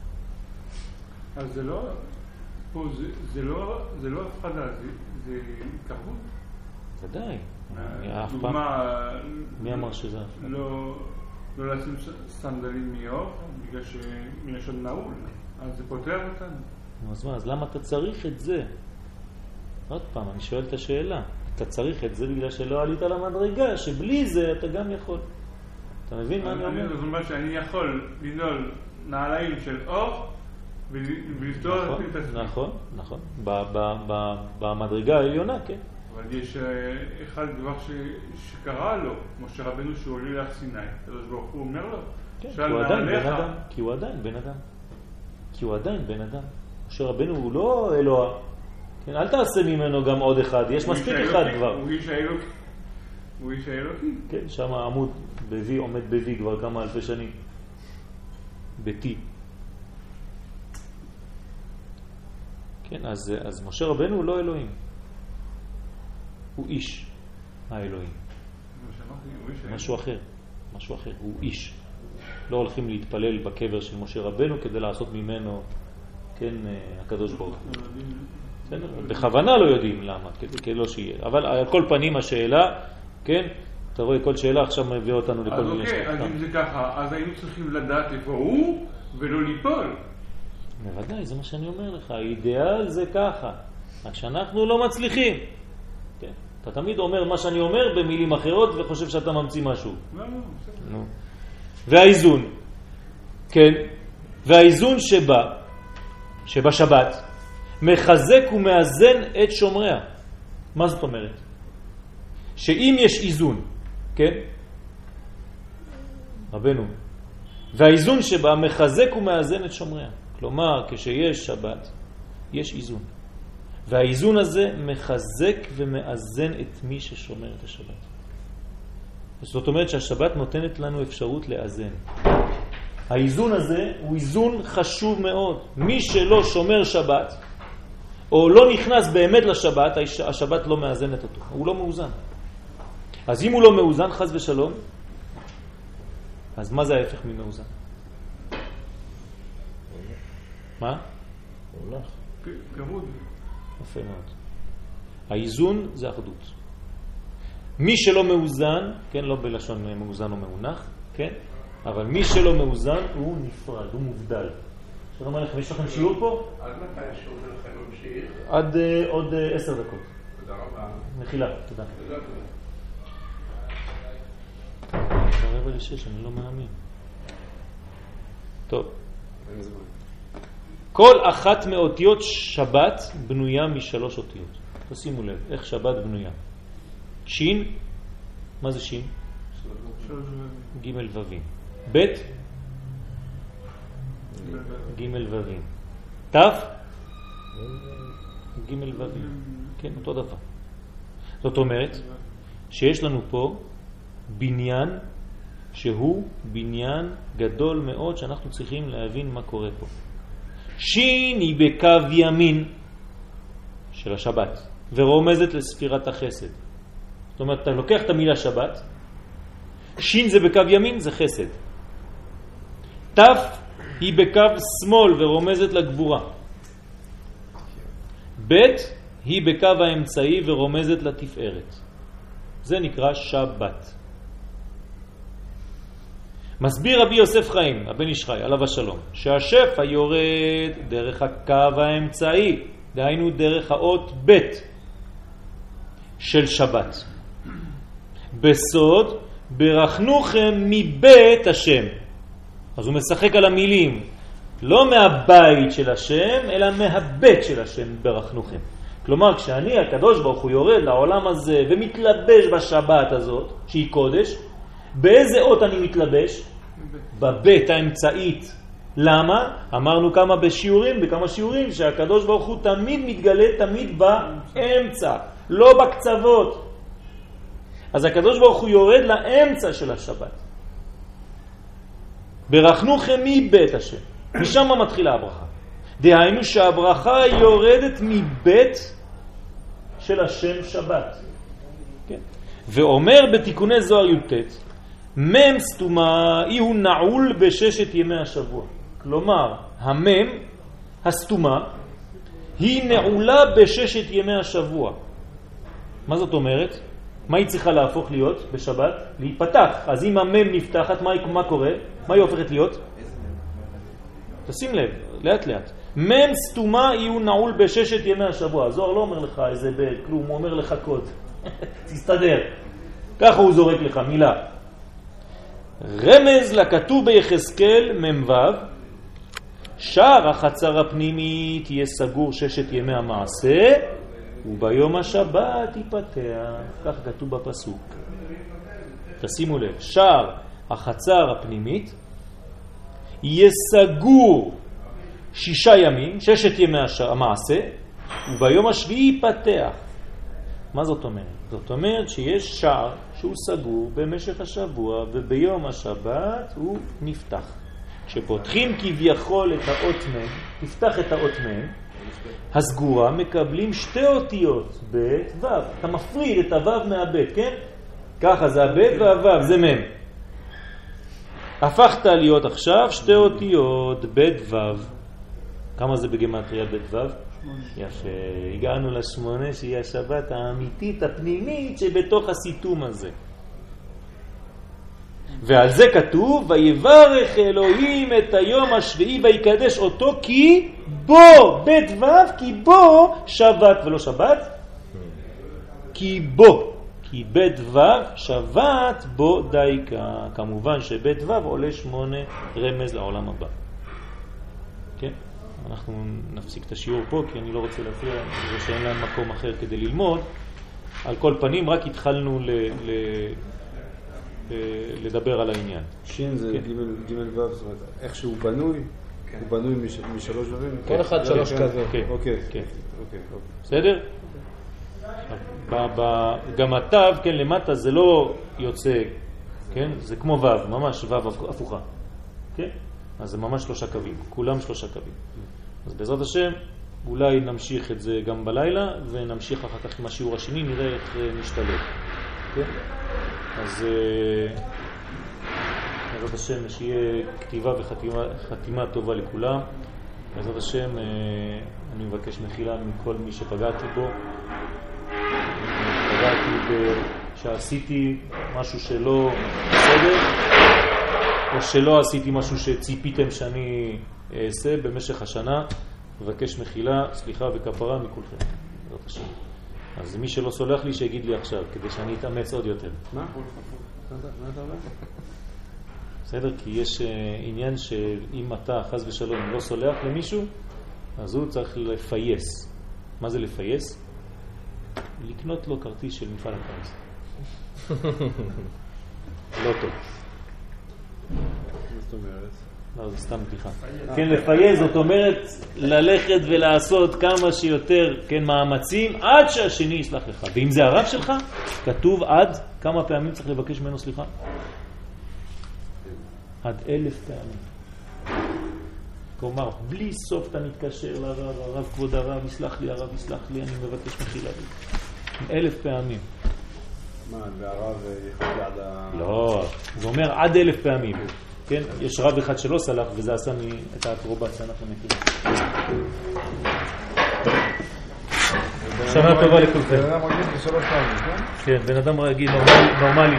אז זה לא, פה זה, זה לא, זה לא הפחדה, זה, זה התקרבות. ודאי. פעם... דוגמה, מי אמר שזה הפחדה? לא, לא לשים סנדלים מאור, בגלל שמלשון נעול, אז זה פותר אותנו. נו, אז מה, אז למה אתה צריך את זה? עוד פעם, אני שואל את השאלה. אתה צריך את זה בגלל שלא עלית למדרגה, שבלי זה אתה גם יכול. אתה מבין מה אני אומר? זאת אומרת שאני יכול לנעול נעליים של אור ולפתור נכון, את עצמי. נכון, נכון. במדרגה העליונה, כן. אבל יש אה, אחד דבר ש- שקרה לו, משה רבנו שהוא עולה להר סיני, הקדוש ברוך הוא אומר לו, כן, כי הוא עדיין בן אדם. כי הוא עדיין בן אדם. כי הוא עדיין בן אדם. משה רבנו הוא לא אלוה. כן, אל תעשה ממנו גם עוד אחד, יש מספיק אחד כבר. הוא איש האלוקי. הוא איש האלוקי. כן, שם עמוד בוי עומד בוי כבר כמה אלפי שנים. ביתי. כן, אז, אז משה רבנו הוא לא אלוהים. הוא איש האלוהים. משהו אחר. משהו אחר. הוא איש. לא הולכים להתפלל בקבר של משה רבנו כדי לעשות ממנו, כן, אה, הקדוש ברוך הוא. בכוונה לא יודעים למה, כדי לא שיהיה. אבל על כל פנים השאלה, כן, אתה רואה כל שאלה עכשיו מביאה אותנו לכל אז מיני אוקיי, אז אם זה ככה, אז היינו צריכים לדעת איפה הוא ולא ליפול. בוודאי, זה מה שאני אומר לך, האידיאל זה ככה, רק שאנחנו לא מצליחים. כן? אתה תמיד אומר מה שאני אומר במילים אחרות וחושב שאתה ממציא משהו. לא, לא, בסדר. נו. והאיזון, כן, והאיזון שבה, שבשבת, מחזק ומאזן את שומריה. מה זאת אומרת? שאם יש איזון, כן, רבנו, והאיזון שבה מחזק ומאזן את שומריה. כלומר, כשיש שבת, יש איזון. והאיזון הזה מחזק ומאזן את מי ששומר את השבת. זאת אומרת שהשבת נותנת לנו אפשרות לאזן. האיזון הזה הוא איזון חשוב מאוד. מי שלא שומר שבת, או לא נכנס באמת לשבת, הש- השבת לא מאזנת אותו, הוא לא מאוזן. אז אם הוא לא מאוזן, חז ושלום, אז מה זה ההפך ממאוזן? מה? הולך. פירוד. יפה מאוד. האיזון זה אחדות. מי שלא מאוזן, כן, לא בלשון מאוזן או מאונח, כן, אבל מי שלא מאוזן הוא נפרד, הוא מובדל. שלום עליכם, יש לכם שיעור פה? עד מתי השיעור שלכם ממשיך? עד אה, עוד אה, עשר דקות. תודה רבה. מחילה, תודה. תודה. רבע לשש, אני לא מאמין. טוב. כל אחת מאותיות שבת בנויה משלוש אותיות. תשימו לב, איך שבת בנויה. שין, מה זה שין? ג' ווים. ב' ג' ווים. ת' ג' ווים. כן, אותו דבר. זאת אומרת שיש לנו פה בניין שהוא בניין גדול מאוד שאנחנו צריכים להבין מה קורה פה. שין היא בקו ימין של השבת ורומזת לספירת החסד. זאת אומרת, אתה לוקח את המילה שבת, שין זה בקו ימין, זה חסד. ת' היא בקו שמאל ורומזת לגבורה. ב' היא בקו האמצעי ורומזת לתפארת. זה נקרא שבת. מסביר רבי יוסף חיים, הבן איש חי, עליו השלום, שהשפע יורד דרך הקו האמצעי, דהיינו דרך האות ב' של שבת. בסוד, ברכנוכם מבית השם. אז הוא משחק על המילים, לא מהבית של השם, אלא מהבית של השם ברכנוכם. כלומר, כשאני, הקדוש ברוך הוא, יורד לעולם הזה ומתלבש בשבת הזאת, שהיא קודש, באיזה אות אני מתלבש? בבית האמצעית. למה? אמרנו כמה בשיעורים, בכמה שיעורים, שהקדוש ברוך הוא תמיד מתגלה תמיד באמצע, לא בקצוות. אז הקדוש ברוך הוא יורד לאמצע של השבת. ברכנוכם מבית השם, משם מתחילה הברכה. דהיינו שהברכה יורדת מבית של השם שבת. כן. ואומר בתיקוני זוהר י"ט, מם סתומה אי הוא נעול בששת ימי השבוע. כלומר, המם, הסתומה, היא נעולה בששת ימי השבוע. מה זאת אומרת? מה היא צריכה להפוך להיות בשבת? להיפתח. אז אם המם נפתחת, מה, מה קורה? מה היא הופכת להיות? תשים לב, לאט לאט. מם סתומה יהיו נעול בששת ימי השבוע. הזוהר לא אומר לך איזה כלום, הוא אומר לך קוד. (laughs) תסתדר. ככה הוא זורק לך מילה. רמז לכתוב ביחזקאל מ"ו, שער החצר הפנימית יהיה סגור ששת ימי המעשה, וביום השבת ייפתח. כך כתוב בפסוק. תשימו לב, שער החצר הפנימית יהיה סגור שישה ימים, ששת ימי המעשה, וביום השביעי ייפתח. מה זאת אומרת? זאת אומרת שיש שער שהוא סגור במשך השבוע וביום השבת הוא נפתח. כשפותחים כביכול את האות מ', תפתח את האות מ', הסגורה מקבלים שתי אותיות, ב' ו'. אתה מפריד את הו' מהב', כן? ככה זה הב' והו', זה מ'. הפכת להיות עכשיו שתי אותיות, ב' ו'. כמה זה בגמטריה ב' ו'? יפה, הגענו לשמונה שהיא השבת האמיתית, הפנימית, שבתוך הסיתום הזה. ועל זה כתוב, ויברך אלוהים את היום השביעי ויקדש אותו כי בו, בית ו', כי בו שבת ולא שבת, כי בו, כי בית ו' שבת בו דייקה. כמובן שבית ו' עולה שמונה רמז לעולם הבא. כן? אנחנו נפסיק את השיעור פה כי אני לא רוצה להפריע, זה שאין להם מקום אחר כדי ללמוד. על כל פנים, רק התחלנו ל, ל, ל, לדבר על העניין. שין זה כן. ג' ו', זאת אומרת, איך שהוא בנוי, הוא בנוי מש- משלוש דברים? כל אחד שלוש כזה. כן, אוקיי, כן. אוקיי, אוקיי. בסדר? ב- ב- גם התו, כן, למטה זה לא יוצא, כן? זה כמו ו', ממש ו' הפוכה, כן? אז זה ממש שלושה קווים, כולם שלושה קווים. אז בעזרת השם, אולי נמשיך את זה גם בלילה, ונמשיך אחר כך עם השיעור השני, נראה איך אה, נשתלב. כן? אז אה, בעזרת השם, שיהיה כתיבה וחתימה חתימה טובה לכולם. בעזרת השם, אה, אני מבקש מחילה מכל מי שפגעתי בו. פגעתי ב... שעשיתי משהו שלא בסדר, או שלא עשיתי משהו שציפיתם שאני אעשה במשך השנה. מבקש מחילה, סליחה וכפרה מכולכם. בעזרת השם. אז מי שלא סולח לי, שיגיד לי עכשיו, כדי שאני אתאמץ עוד יותר. מה? מה אתה מה אתה אומר? בסדר? כי יש אה, עניין שאם אתה, חז ושלום, לא סולח למישהו, אז הוא צריך לפייס. מה זה לפייס? לקנות לו כרטיס של מפעל הפיס. (laughs) לא טוב. מה זאת אומרת? לא, זה סתם בדיחה. כן, לפייס, זאת אומרת ללכת ולעשות כמה שיותר, כן, מאמצים עד שהשני יסלח לך. ואם זה הרב שלך, כתוב עד כמה פעמים צריך לבקש ממנו סליחה? עד אלף פעמים. כלומר, בלי סוף אתה מתקשר לרב, הרב כבוד הרב, יסלח לי, הרב יסלח לי, אני מבקש מחילה לי. אלף פעמים. מה, והרב יחכה עד ה... לא, זה אומר עד אלף פעמים. כן, יש רב אחד שלא סלח וזה עשה מ- את האקרובציה, אנחנו מכירים. שנה טובה לכולכם. בן אדם רגיל בשלוש פעמים, כן? כן, בן אדם רגיל, נורמלי,